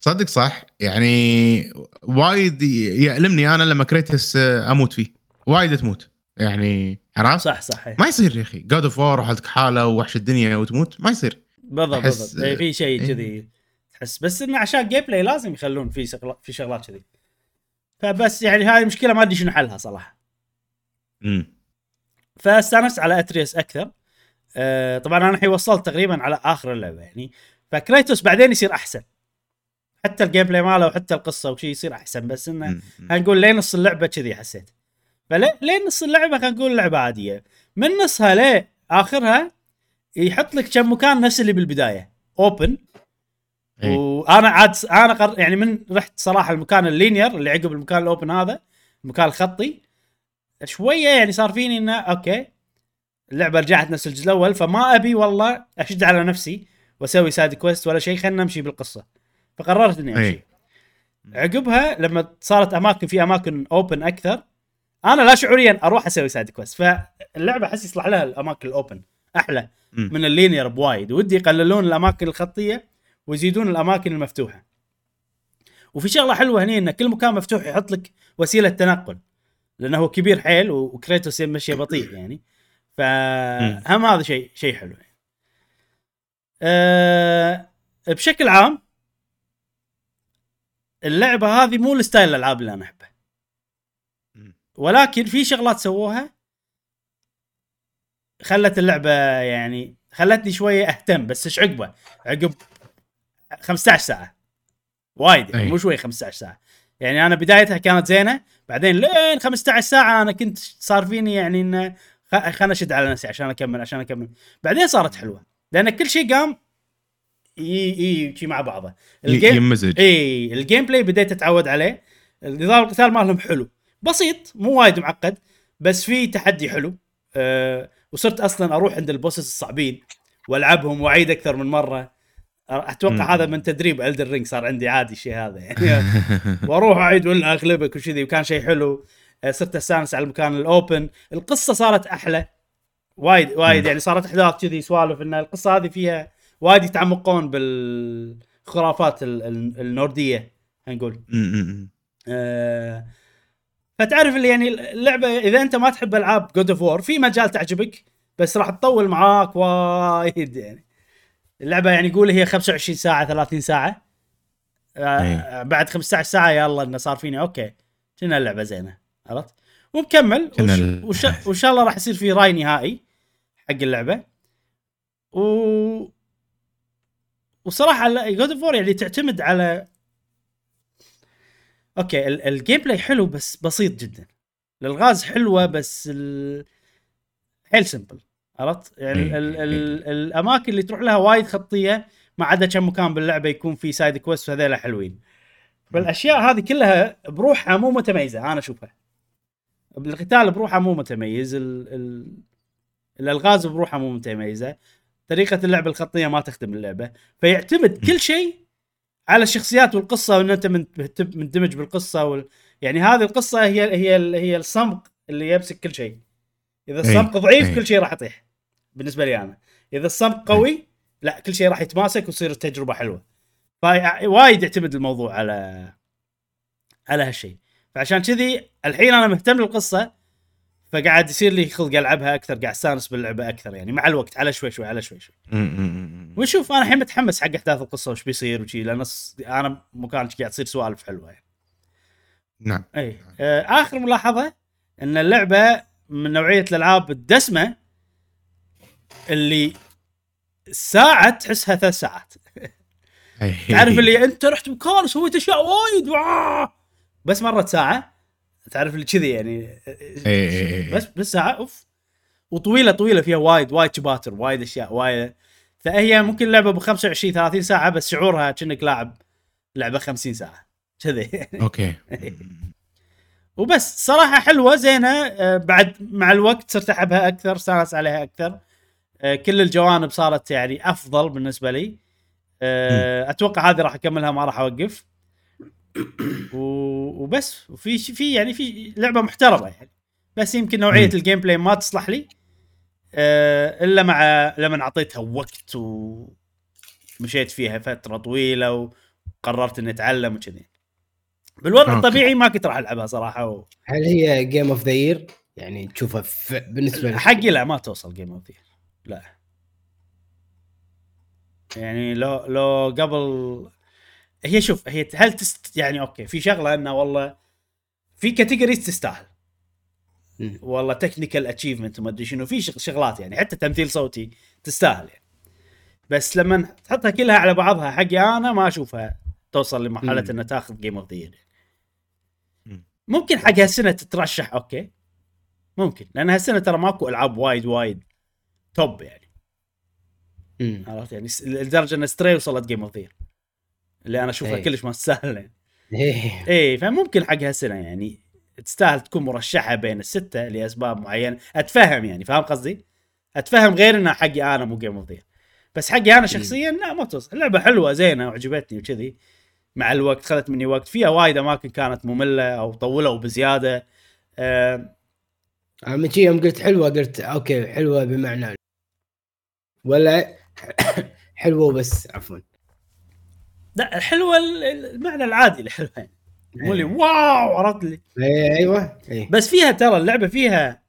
[SPEAKER 3] تصدق صح. يعني وايد يألمني أنا لما كريتس أموت فيه. وايد تموت. يعني عرفت؟
[SPEAKER 1] صح صح.
[SPEAKER 3] ما يصير يا أخي. God of War وحالتك حالة ووحش الدنيا وتموت ما يصير.
[SPEAKER 1] بالضبط بالضبط. إيه، في شيء
[SPEAKER 3] إيه.
[SPEAKER 1] كذي. تحس بس إنه عشان gameplay لازم يخلون في شغلات في شغلات كذي. فبس يعني هاي مشكلة ما أدري شنو حلها صراحة.
[SPEAKER 3] امم
[SPEAKER 1] فاستانست على اتريس أكثر. آه طبعا أنا الحين وصلت تقريبا على آخر اللعبة يعني. فكريتوس بعدين يصير أحسن. حتى ال gameplay ماله وحتى القصة وشي يصير أحسن بس إنه خلينا نقول لين نص اللعبة كذي حسيت. فلين لين نص اللعبة خلينا نقول لعبة عادية. من نصها ليه آخرها يحط لك كم مكان نفس اللي بالبداية. open
[SPEAKER 3] إيه.
[SPEAKER 1] وأنا عاد أنا قر... يعني من رحت صراحة المكان ال linear اللي عقب المكان ال open هذا المكان الخطي شوية يعني صار فيني إنه okay اللعبة رجعت نفس الجزء الأول فما أبي والله أشد على نفسي وأسوي side quest ولا شيء خلينا نمشي بالقصة فقررت إني أمشي
[SPEAKER 3] إيه.
[SPEAKER 1] عقبها لما صارت أماكن في أماكن open أكثر أنا لا شعوريا أروح أسوي side quest فاللعبة أحس يصلح لها الأماكن ال open أحلى
[SPEAKER 3] مم.
[SPEAKER 1] من ال linear بوايد ودي يقللون الأماكن الخطية ويزيدون الأماكن المفتوحة وفي شغلة حلوة هني إن كل مكان مفتوح يحط لك وسيلة تنقل لأنه هو كبير حيل وكريتوس يمشي بطيء يعني فهم هذا شيء شيء حلو يعني. أه بشكل عام اللعبة هذه مو الستايل الألعاب اللي أنا
[SPEAKER 3] أحبه.
[SPEAKER 1] ولكن في شغلات سووها خلت اللعبة يعني خلتني شوية أهتم بس إيش عقبه؟ عقب 15 ساعة. وايد يعني
[SPEAKER 3] أي.
[SPEAKER 1] مو شوي 15 ساعة. يعني أنا بدايتها كانت زينة بعدين لين 15 ساعة أنا كنت صار فيني يعني إنه خلنا أشد على نفسي عشان أكمل عشان أكمل. بعدين صارت حلوة لأن كل شيء قام ي ي شي مع بعضه.
[SPEAKER 3] ال
[SPEAKER 1] game
[SPEAKER 3] يمزج.
[SPEAKER 1] إي ال gameplay بديت أتعود عليه. نظام القتال مالهم حلو. بسيط مو وايد معقد بس في تحدي حلو. أه وصرت أصلا أروح عند ال bosses الصعبين وألعبهم وأعيد أكثر من مرة. أتوقع
[SPEAKER 3] مم.
[SPEAKER 1] هذا من تدريب Elden Ring صار عندي عادي الشيء هذا. يعني وأروح أعيد ولا أغلبك وشذي وكان شيء حلو. أه صرت أستانس على المكان ال open. القصة صارت أحلى. وايد وايد
[SPEAKER 3] مم.
[SPEAKER 1] يعني صارت أحداث كذي سوالف إن القصة هذه فيها وايد يتعمقون بالخرافات ال- ال- النوردية نقول.
[SPEAKER 3] مم.
[SPEAKER 1] آه، فتعرف اللي يعني اللعبة إذا أنت ما تحب ألعاب God of War في مجال تعجبك بس راح تطول معاك وايد يعني. اللعبة يعني قول هي 25 ساعة 30 ساعة. آه
[SPEAKER 3] أي.
[SPEAKER 1] بعد 15 ساعة يلا إنه صار فيني. okay. كنا اللعبة زينة. عرفت؟ ومكمل
[SPEAKER 3] كنا
[SPEAKER 1] وش وش وإن شاء الله راح يصير في راي نهائي حق اللعبة. و وصراحة God of War يعني تعتمد على okay ال- ال gameplay حلو بس بسيط جدا. الألغاز حلوة بس ال... حيل simple عرفت؟ يعني
[SPEAKER 3] إيه،
[SPEAKER 1] ال...
[SPEAKER 3] إيه.
[SPEAKER 1] ال... الأماكن اللي تروح لها وايد خطية ما عدا كم مكان باللعبة يكون في side quest وهذيلا حلوين. فالأشياء هذه كلها بروحها مو متميزة أنا أشوفها. القتال بروحها مو متميز ال... ال... الألغاز بروحها مو متميزة. طريقة اللعب الخطية ما تخدم اللعبة. فيعتمد كل شيء على الشخصيات والقصة وإن أنت مندمج بالقصة وال... يعني هذه القصة هي هي هي الصمغ اللي يمسك كل شيء. إذا الصمغ ضعيف. كل شيء راح يطيح. بالنسبة لي أنا. إذا الصمغ قوي لا كل شيء راح يتماسك وتصير التجربة حلوة. فوايد يعتمد الموضوع على على هالشيء. فعشان كذي الحين أنا مهتم للقصة فقاعد يصير لي خلق ألعبها أكثر قاعد أستانس باللعبة أكثر يعني مع الوقت على شوي شوي على شوي شوي. ونشوف أنا الحين متحمس حق أحداث القصة وش بيصير وشي لأن أنا مكان قاعد تصير سوالف حلوة يعني.
[SPEAKER 3] نعم.
[SPEAKER 1] اي آه آخر ملاحظة إن اللعبة من نوعية الألعاب الدسمة اللي ساعة تحسها ثلاث ساعات.
[SPEAKER 3] إيه.
[SPEAKER 1] تعرف اللي أنت رحت مكان وسويت أشياء وايد. بس مرت ساعة تعرف اللي كذي يعني.
[SPEAKER 3] إيه، إيه،.
[SPEAKER 1] بس بس ساعة أوف! وطويلة طويلة فيها وايد وايد chapters وايد أشياء وايد. فهي ممكن لعبة ب 25 30 ساعة بس شعورها كأنك لاعب لعبة 50 ساعة. كذي.
[SPEAKER 3] okay.
[SPEAKER 1] وبس صراحة حلوة زينة. آه، بعد مع الوقت صرت أحبها أكثر استانس عليها أكثر. كل الجوانب صارت يعني أفضل بالنسبة لي. آه، أتوقع هذه راح أكملها ما راح أوقف. وبس. وفي في يعني في لعبة محترمة يعني. بس يمكن
[SPEAKER 3] نوعية.
[SPEAKER 1] ال gameplay ما تصلح لي. آه، إلا مع لما أعطيتها وقت ومشيت فيها فترة طويلة وقررت إني أتعلم وكذي. بالوضع
[SPEAKER 3] okay.
[SPEAKER 1] الطبيعي ما كنت راح ألعبها صراحة و...
[SPEAKER 2] هل هي game of the year؟ يعني تشوفها ف... بالنسبة لك؟
[SPEAKER 1] حقي لا ما توصل game of لا يعني لو لو قبل هي شوف هي هل تست يعني okay في شغلة إنه والله في categories تستاهل. والله technical achievement وما أدري شنو في شغ- شغلات يعني حتى تمثيل صوتي تستاهل يعني بس لما تحطها كلها على بعضها حقي أنا ما أشوفها توصل
[SPEAKER 2] لمرحلة.
[SPEAKER 1] إنها تاخذ game of the
[SPEAKER 3] مم.
[SPEAKER 1] ممكن حق هالسنة تترشح okay ممكن لأن هالسنة ترى ماكو ألعاب وايد وايد top يعني
[SPEAKER 2] مم.
[SPEAKER 1] عرفت يعني لدرجة إن Stray وصلت game of the اللي أنا أشوفها
[SPEAKER 2] إيه.
[SPEAKER 1] كلش ما تستاهل يعني.
[SPEAKER 2] إيه.
[SPEAKER 1] إيه فممكن حق هالسنة يعني تستاهل تكون مرشحة بين الستة لأسباب معينة أتفهم يعني فاهم قصدي؟ أتفهم غير انها حقي أنا مو game of بس حقي أنا شخصيا لا ما توصل اللعبة حلوة زينة وعجبتني وكذي مع الوقت خذت مني وقت فيها وايد أماكن كانت مملة أو طولوا بزياده
[SPEAKER 2] أنا من يوم قلت حلوة قلت okay حلوة بمعنى ولا حلوة بس عفوا
[SPEAKER 1] لا الحلوة ال- ال- المعنى العادي الحلوه يعني مو اللي wow عرفت لي
[SPEAKER 2] إيه، أيوه إيه.
[SPEAKER 1] بس فيها ترى اللعبة فيها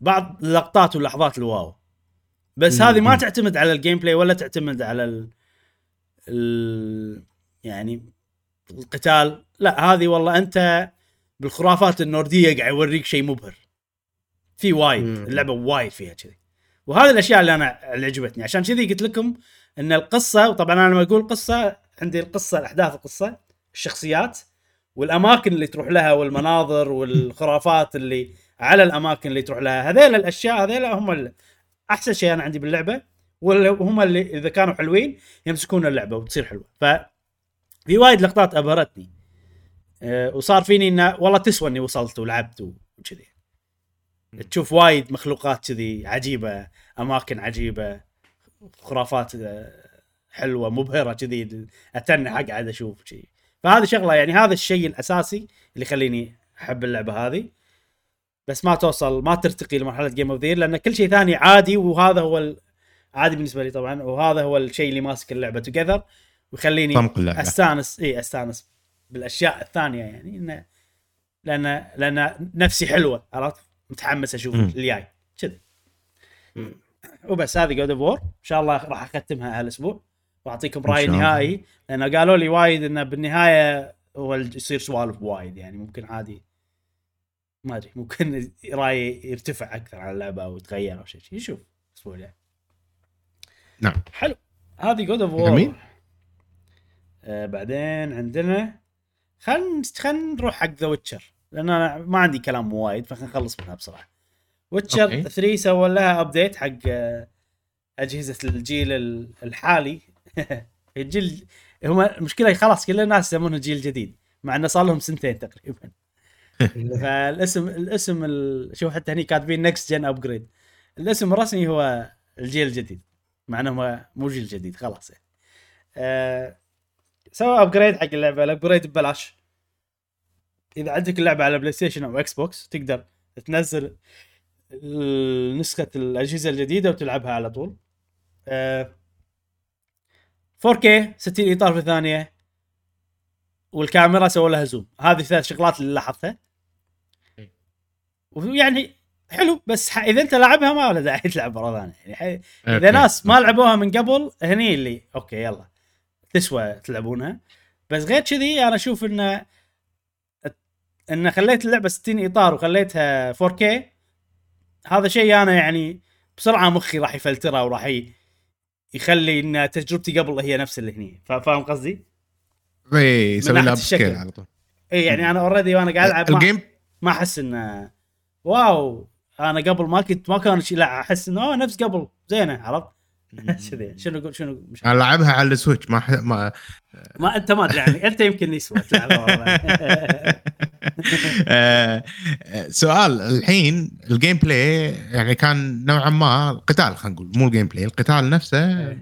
[SPEAKER 1] بعض اللقطات واللحظات ال wow بس
[SPEAKER 2] مم.
[SPEAKER 1] هذه ما. تعتمد على ال gameplay ولا تعتمد على ال... ال... يعني القتال لا هذه والله أنت بالخرافات النوردية قاعد يوريك شيء مبهر في وايد. اللعبة وايد فيها كذي وهذه الأشياء اللي أنا اللي عجبتني. عشان كذي قلت لكم إن القصة وطبعا أنا لما أقول قصة عندي القصة الأحداث القصة الشخصيات والأماكن اللي تروح لها والمناظر والخرافات اللي على الأماكن اللي تروح لها. هذيل الأشياء هذيل هم أحسن شيء أنا عندي باللعبة وهم اللي إذا كانوا حلوين يمسكون اللعبة وتصير حلوة. ف في وايد لقطات أبهرتني. أه وصار فيني انه والله تسوى إني وصلت ولعبت وكذي. تشوف وايد مخلوقات كذي عجيبة أماكن عجيبة خرافات آه، حلوة مبهرة كذي اتنح اقعد أشوف شيء فهذه شغلة يعني هذا الشيء الأساسي اللي يخليني أحب اللعبة هذه. بس ما توصل ما ترتقي لمرحلة game of the year لأن كل شيء ثاني عادي وهذا هو ال- عادي بالنسبة لي طبعا وهذا هو الشيء اللي ماسك اللعبة together ويخليني أستانس إي أستانس بالأشياء الثانية يعني انه لأن لأن نفسي حلوة عرفت؟ متحمس
[SPEAKER 3] أشوف.
[SPEAKER 1] الجاي. كذا.
[SPEAKER 2] مم.
[SPEAKER 1] وبس هذه God of War إن شاء الله راح أختمها هالاسبوع واعطيكم
[SPEAKER 3] رأي.
[SPEAKER 1] نهائي. لأن قالوا لي وايد إنه بالنهاية هو يصير سوالف وايد يعني. ممكن عادي. ما أدري ممكن رايي يرتفع أكثر على اللعبة أو يتغير أو شيء. نشوف الأسبوع الجاي.
[SPEAKER 3] نعم.
[SPEAKER 1] حلو. هذه God of
[SPEAKER 3] War.
[SPEAKER 1] آه بعدين عندنا خلينا خلينا نروح حق The Witcher لأن أنا ما عندي كلام وايد فخلينا نخلص منها بسرعة. Witcher
[SPEAKER 3] okay.
[SPEAKER 1] 3 سووا لها update حق آه، أجهزة الجيل ال- الحالي. الجيل هم المشكلة خلاص كل الناس يسمونه الجيل الجديد مع إنه صار لهم سنتين تقريبا. فالاسم الاسم ال... شوف حتى هني كاتبين next gen upgrade الاسم الرسمي هو الجيل الجديد مع إنه مو جيل جديد خلاص يعني. آه... سووا upgrade حق اللعبة ال upgrade ببلاش. إذا عندك اللعبه على PlayStation أو Xbox تقدر تنزل نسخة الأجهزة الجديدة وتلعبها على طول. آه... 4K 60 إطار في الثانية والكاميرا سووا لها zoom هذه ثلاث شغلات اللي لاحظتها. ويعني حلو بس ح... إذا أنت لاعبها ما له داعي تلعب مرة ثانية. يعني ح...
[SPEAKER 3] إذا.
[SPEAKER 1] ناس ما لعبوها من قبل هني اللي أوكي يلا تسوى تلعبونها. بس غير كذي أنا أشوف إنه إن خليت اللعبة 60 إطار وخليتها 4K هذا شيء أنا يعني بسرعة مخي راح يفلتره وراح. يخلي إن تجربتي قبل هي نفس اللي هني فا- فاهم قصدي؟
[SPEAKER 3] إي يسوي لها upscale على طول
[SPEAKER 1] إي يعني أنا already وأنا قاعد ألعب ما-
[SPEAKER 3] ال game
[SPEAKER 1] ما أحس انه wow أنا قبل ما كنت ما كان شيء لا أحس إنه نفس قبل زينة عرفت؟ كذي. شنو شنو مش
[SPEAKER 3] أنا لعبها على ال Switch ما ح... ما
[SPEAKER 1] ما أنت ما أدري يعني أنت يمكن يسوى تلعبها والله.
[SPEAKER 3] آه، سؤال الحين ال gameplay يعني كان نوعا ما القتال خلينا نقول مو ال gameplay القتال نفسه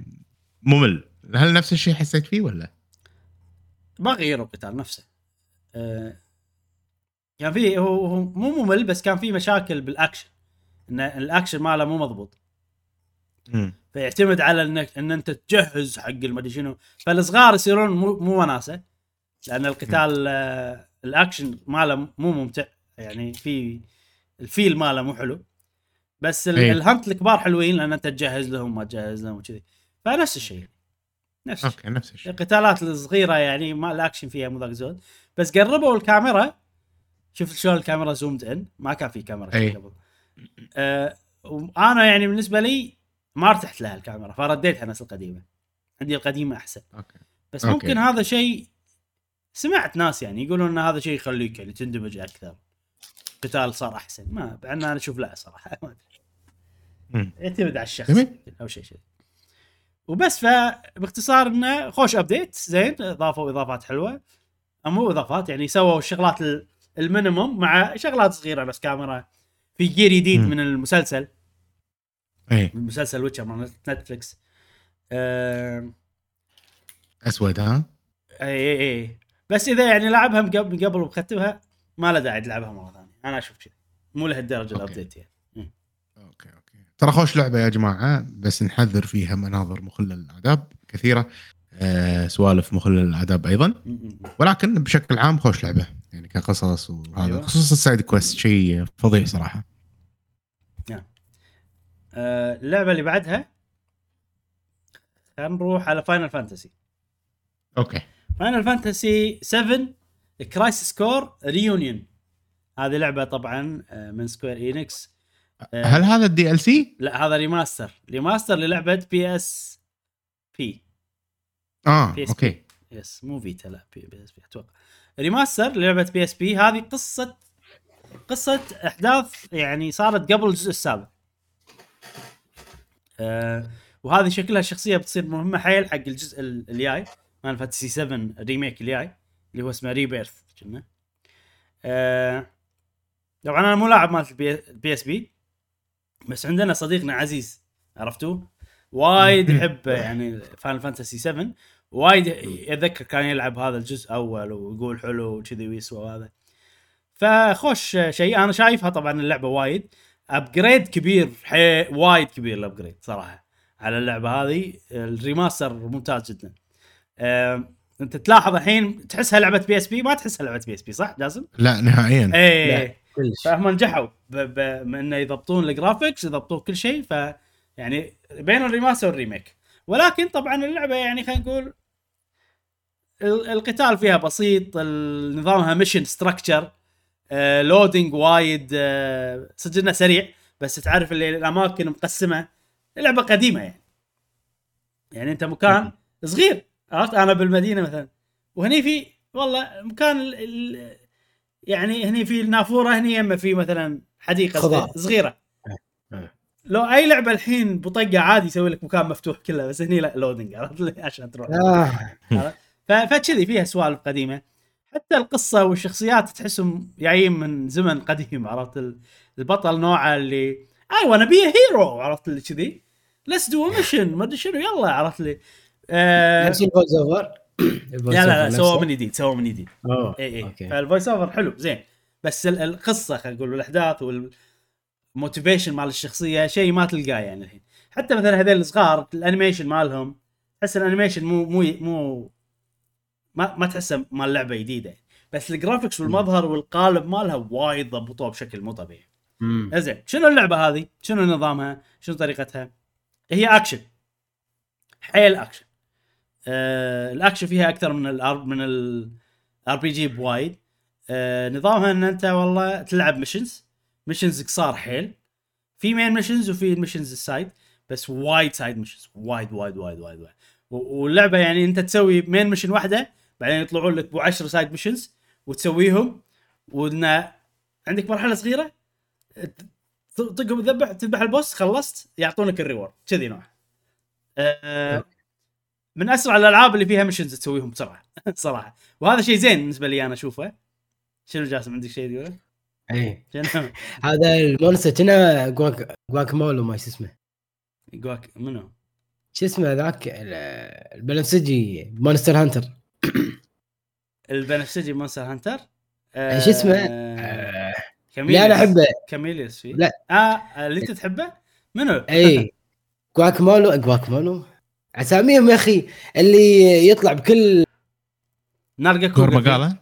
[SPEAKER 3] ممل. هل نفس الشيء حسيت فيه ولا؟
[SPEAKER 1] ما غيروا القتال نفسه. آه، كان في هو مو ممل بس كان في مشاكل بالأكشن إن الأكشن ماله مو مضبوط.
[SPEAKER 3] مم.
[SPEAKER 1] فيعتمد على انك إن أنت تجهز حق المدري شنو. فالصغار يصيرون مو مو وناسة لأن القتال آه، الأكشن ماله مو ممتع. يعني في ال feel ماله مو حلو. بس
[SPEAKER 3] إيه.
[SPEAKER 1] ال hunt الكبار حلوين لأن أنت تجهز لهم ما تجهز لهم وكذي. فنفس الشيء. نفس الشيء.
[SPEAKER 3] okay نفس الشيء.
[SPEAKER 1] القتالات الصغيرة يعني ما الأكشن فيها مو ذاك زود بس قربوا الكاميرا. شفت شلون الكاميرا zoomed in. ما كان في كاميرا
[SPEAKER 3] أي.
[SPEAKER 1] قبل. آه وأنا يعني بالنسبة لي ما ارتحت لها الكاميرا فرديتها نفس القديمة. عندي القديمة أحسن.
[SPEAKER 3] okay.
[SPEAKER 1] بس
[SPEAKER 3] okay.
[SPEAKER 1] ممكن هذا شيء سمعت ناس يعني يقولون إن هذا شيء يخليك يعني تندمج أكثر. قتال صار أحسن. ما مع إن أنا أشوف لا صراحة ما
[SPEAKER 3] أدري.
[SPEAKER 1] يعتمد على الشخص
[SPEAKER 3] جميل.
[SPEAKER 1] أو شيء شيء. وبس فباختصار إنه خوش update زين اضافوا اضافات حلوة. مو إضافات يعني سووا الشغلات ال- minimum مع شغلات صغيرة بس كاميرا. في gear جديد. من المسلسل.
[SPEAKER 3] اي
[SPEAKER 1] من مسلسل Witcher مال Netflix آه
[SPEAKER 3] أسود ها؟
[SPEAKER 1] اي اي اي بس إذا يعني لعبها من قبل ومختمها ما له داعي تلعبها مرة ثانية. أنا أشوف كذا مو لهالدرجة.
[SPEAKER 3] ال
[SPEAKER 1] update يعني.
[SPEAKER 3] okay okay. ترى خوش لعبة يا جماعة بس نحذر فيها مناظر مخله للاداب كثيرة. آه سوالف مخله للاداب
[SPEAKER 1] أيضا.
[SPEAKER 3] ولكن بشكل عام خوش لعبة يعني كقصص وهذا.
[SPEAKER 1] أيوة.
[SPEAKER 3] خصوصا ال side quest شيء فظيع صراحة.
[SPEAKER 1] آه، اللعبة اللي بعدها نروح على Final Fantasy
[SPEAKER 3] okay.
[SPEAKER 1] Final Fantasy 7 Crisis Core Reunion هذه لعبة طبعا آه، من Square Enix آه،
[SPEAKER 3] هل هذا ال DLC؟
[SPEAKER 1] لا هذا remaster remaster للعبة PSP
[SPEAKER 3] آه
[SPEAKER 1] PSP.
[SPEAKER 3] okay.
[SPEAKER 1] بس مو Vita لا P, PSP أتوقع. remaster لعبه PSP هذه قصة قصة أحداث يعني صارت قبل الجزء السابع آه وهذه شكلها الشخصيه بتصير مهمة حيل حق الجزء ال- الجاي مال Fantasy 7 Remake الجاي اللي هو اسمه Rebirth كنا. آه طبعا أنا مو لاعب مال ال PSP بس عندنا صديقنا عزيز عرفتوه وايد يحب يعني Final Fantasy 7 وايد يتذكر كان يلعب هذا الجزء أول ويقول حلو وكذي ويسوى هذا. فخوش شيء أنا شايفها طبعا اللعبة وايد. upgrade كبير حي... وايد كبير ال upgrade صراحة على اللعبة هذه. ال remaster ممتاز جدا. آم، أنت تلاحظ الحين تحسها لعبة PSP ما تحسها لعبة PSP صح جاسم؟
[SPEAKER 3] لا نهائيا.
[SPEAKER 1] إيه.
[SPEAKER 2] كلش.
[SPEAKER 1] فهم نجحوا ب... ب... من انه يضبطون ال graphics يضبطون كل شيء ف يعني بين ال remaster وال remake ولكن طبعا اللعبة يعني خلينا نقول ال- القتال فيها بسيط نظامها mission structure loading وايد آه، صدق إنه سريع بس تعرف اللي الأماكن مقسمة لعبة قديمة يعني. يعني أنت مكان صغير عرفت؟ أنا بالمدينة مثلا. وهني في والله مكان ال... ال... يعني هني في النافوره هني يمه في مثلا حديقة
[SPEAKER 2] خضار.
[SPEAKER 1] صغيرة.
[SPEAKER 2] إيه.
[SPEAKER 1] لو أي لعبة الحين بطقة عادي يسوي لك مكان مفتوح كله بس هني لا loading عرفت؟ عشان تروح.
[SPEAKER 2] آه.
[SPEAKER 1] فكذي فيها سوالف قديمة. حتى القصة والشخصيات تحسهم جايين من زمن قديم عرفت؟ ال- البطل نوعه اللي I wanna be hero عرفت؟ اللي كذي. let's do mission ما أدري شنو يلا عرفت؟ لي آه
[SPEAKER 2] نفس ال voice over
[SPEAKER 1] لا لا لا
[SPEAKER 2] نفسه؟
[SPEAKER 1] من جديد سووا من جديد.
[SPEAKER 2] أوه
[SPEAKER 1] اي اي
[SPEAKER 2] فال
[SPEAKER 1] voice over حلو زين. بس ال- القصة خلينا نقول والأحداث وال motivation مال الشخصية شيء ما تلقاه يعني الحين. حتى مثلا هذول الصغار ال animation مالهم تحس ال animation مو مو مو ما ما تحسه مال لعبة جديدة بس ال graphics والمظهر والقالب مالها وايد ضبطوه بشكل مو طبيعي. زين شنو اللعبة هذه؟ شنو نظامها؟ شنو طريقتها؟ هي اكشن حيل اكشن آه الاكشن فيها أكثر من ال R من ال RPG بوايد آه نظامها إن أنت والله تلعب missions missions قصار حيل في main missions وفي ال missions ال side بس وايد side missions وايد وايد وايد وايد, وايد. واللعبة يعني أنت تسوي main mission واحدة بعدين يطلعون لك بو 10 side missions وتسويهم وإن عندك مرحلة صغيرة طقهم تذبح تذبح ال boss خلصت يعطونك ال reward كذي نوع. آه، من أسرع الألعاب اللي فيها missions تسويهم بسرعة صراحة. وهذا شيء زين بالنسبة لي أنا أشوفه. شنو جاسم عندك شيء تقوله؟ إيه؟
[SPEAKER 2] هذا المونستر كنا جواك جواك مولو ما شو اسمه.
[SPEAKER 1] جواك منو؟
[SPEAKER 2] شو اسمه ذاك؟ ال- البنفسجي مونستر هانتر.
[SPEAKER 1] البنفسجي مونستر هانتر.
[SPEAKER 2] شو اسمه؟
[SPEAKER 1] آه،
[SPEAKER 2] آه،
[SPEAKER 1] كاميليوس.
[SPEAKER 2] لا أنا أحبه.
[SPEAKER 1] كاميليوس فيه
[SPEAKER 2] لا.
[SPEAKER 1] آه اللي أنت تحبه؟ منو؟
[SPEAKER 2] اي جواك مولو جواك مولو أساميهم يا أخي اللي يطلع بكل
[SPEAKER 1] نارجا
[SPEAKER 3] كور
[SPEAKER 1] كوغا
[SPEAKER 3] مقاله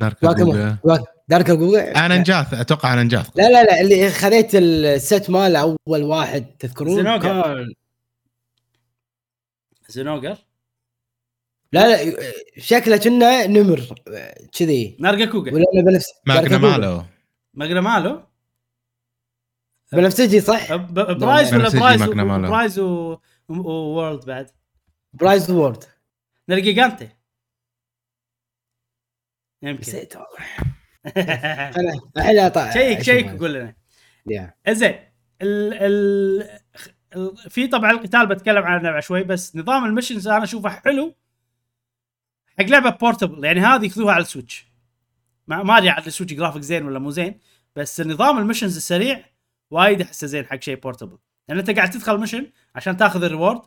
[SPEAKER 3] ناركا
[SPEAKER 2] جواك
[SPEAKER 3] جوجا.
[SPEAKER 2] جواك دارك
[SPEAKER 3] أنا نجاث أتوقع أنا نجاث.
[SPEAKER 2] لا لا لا اللي خذيت الست مال أول واحد تذكرون؟
[SPEAKER 1] زنوجر. زنوجر
[SPEAKER 2] لا لا شكله كنا نمر كذي.
[SPEAKER 1] نارجا كوغا
[SPEAKER 2] ولا بنفس
[SPEAKER 3] ماجنا. مالو
[SPEAKER 1] ماجنا مالو
[SPEAKER 2] بنفسجي صح؟
[SPEAKER 1] برايز ولا برايز. برايز و- وورلد بعد.
[SPEAKER 2] ب Rise
[SPEAKER 1] World Nergigante يمكن.
[SPEAKER 2] نسيت. والله الحين أط-
[SPEAKER 1] check
[SPEAKER 2] check.
[SPEAKER 1] قول لنا.
[SPEAKER 2] يا.
[SPEAKER 1] زين ال ال في طبعا القتال بتكلم عنه بعد شوي بس نظام ال missions أنا أشوفه حلو. حق لعبة portable يعني هذه خذوها على ال Switch. ما ما أدري على ال Switch graphic زين ولا مو زين بس نظام ال missions السريع وايد أحسه زين حق شيء portable لأن أنت قاعد تدخل mission عشان تاخذ ال reward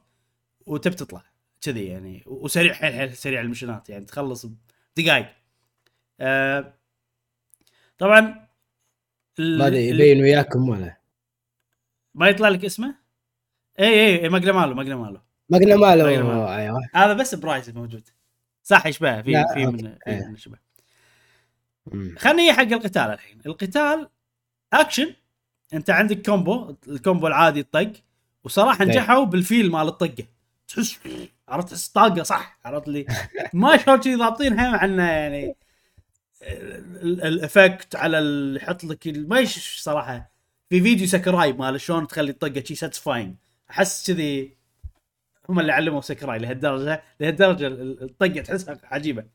[SPEAKER 1] وتب تطلع كذي يعني وسريع حيل حيل سريع المشنات يعني تخلص بدقائق آه طبعا ال-
[SPEAKER 2] ما أدري
[SPEAKER 1] ال-
[SPEAKER 2] يبين وياكم ولا؟
[SPEAKER 1] ما يطلع لك اسمه؟ اي اي
[SPEAKER 2] Magnamalo Magnamalo
[SPEAKER 1] Magnamalo Magnamalo.
[SPEAKER 2] أيوه.
[SPEAKER 1] هذا بس ب Rise موجود. صح يشبه في في. من في
[SPEAKER 2] إيه.
[SPEAKER 1] من شبه. خلينا حق القتال الحين القتال اكشن أنت عندك combo ال combo العادي الطق وصراحة
[SPEAKER 2] إيه.
[SPEAKER 1] نجحوا بال feel مال الطقة تحس عرفت تحس طاقة صح عرفت لي ما شلون كذي ضابطينها مع انه يعني ال- ال effect على ال- يحط لك ما صراحة في فيديو Sakurai مال شلون تخلي الطقة شي satisfying أحس كذي هم اللي علموا Sakurai لهالدرجة لهالدرجة ال- ال- الطقة تحسها عجيبة.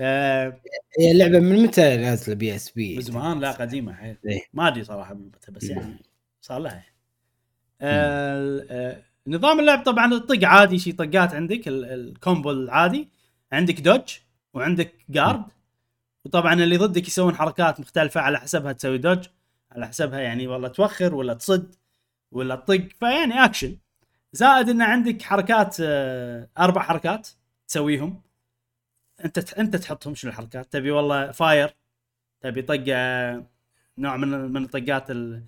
[SPEAKER 1] آه
[SPEAKER 2] هي اللعبة من متى نازلة PSP؟
[SPEAKER 1] من زمان لا قديمة حيل.
[SPEAKER 2] إيه.
[SPEAKER 1] ما أدري صراحة من متى بس يعني صار لها. آه آه نظام اللعب طبعا الطق عادي شي طقات عندك ال- ال combo العادي. عندك dodge وعندك guard. وطبعا اللي ضدك يسوون حركات مختلفة على حسبها تسوي dodge على حسبها يعني والله توخر ولا تصد ولا تطق فيعني أكشن. زائد إن عندك حركات آه أربع حركات تسويهم. أنت أنت تحطهم شنو الحركات؟ تبي والله fire تبي طقة نوع من من طقات ال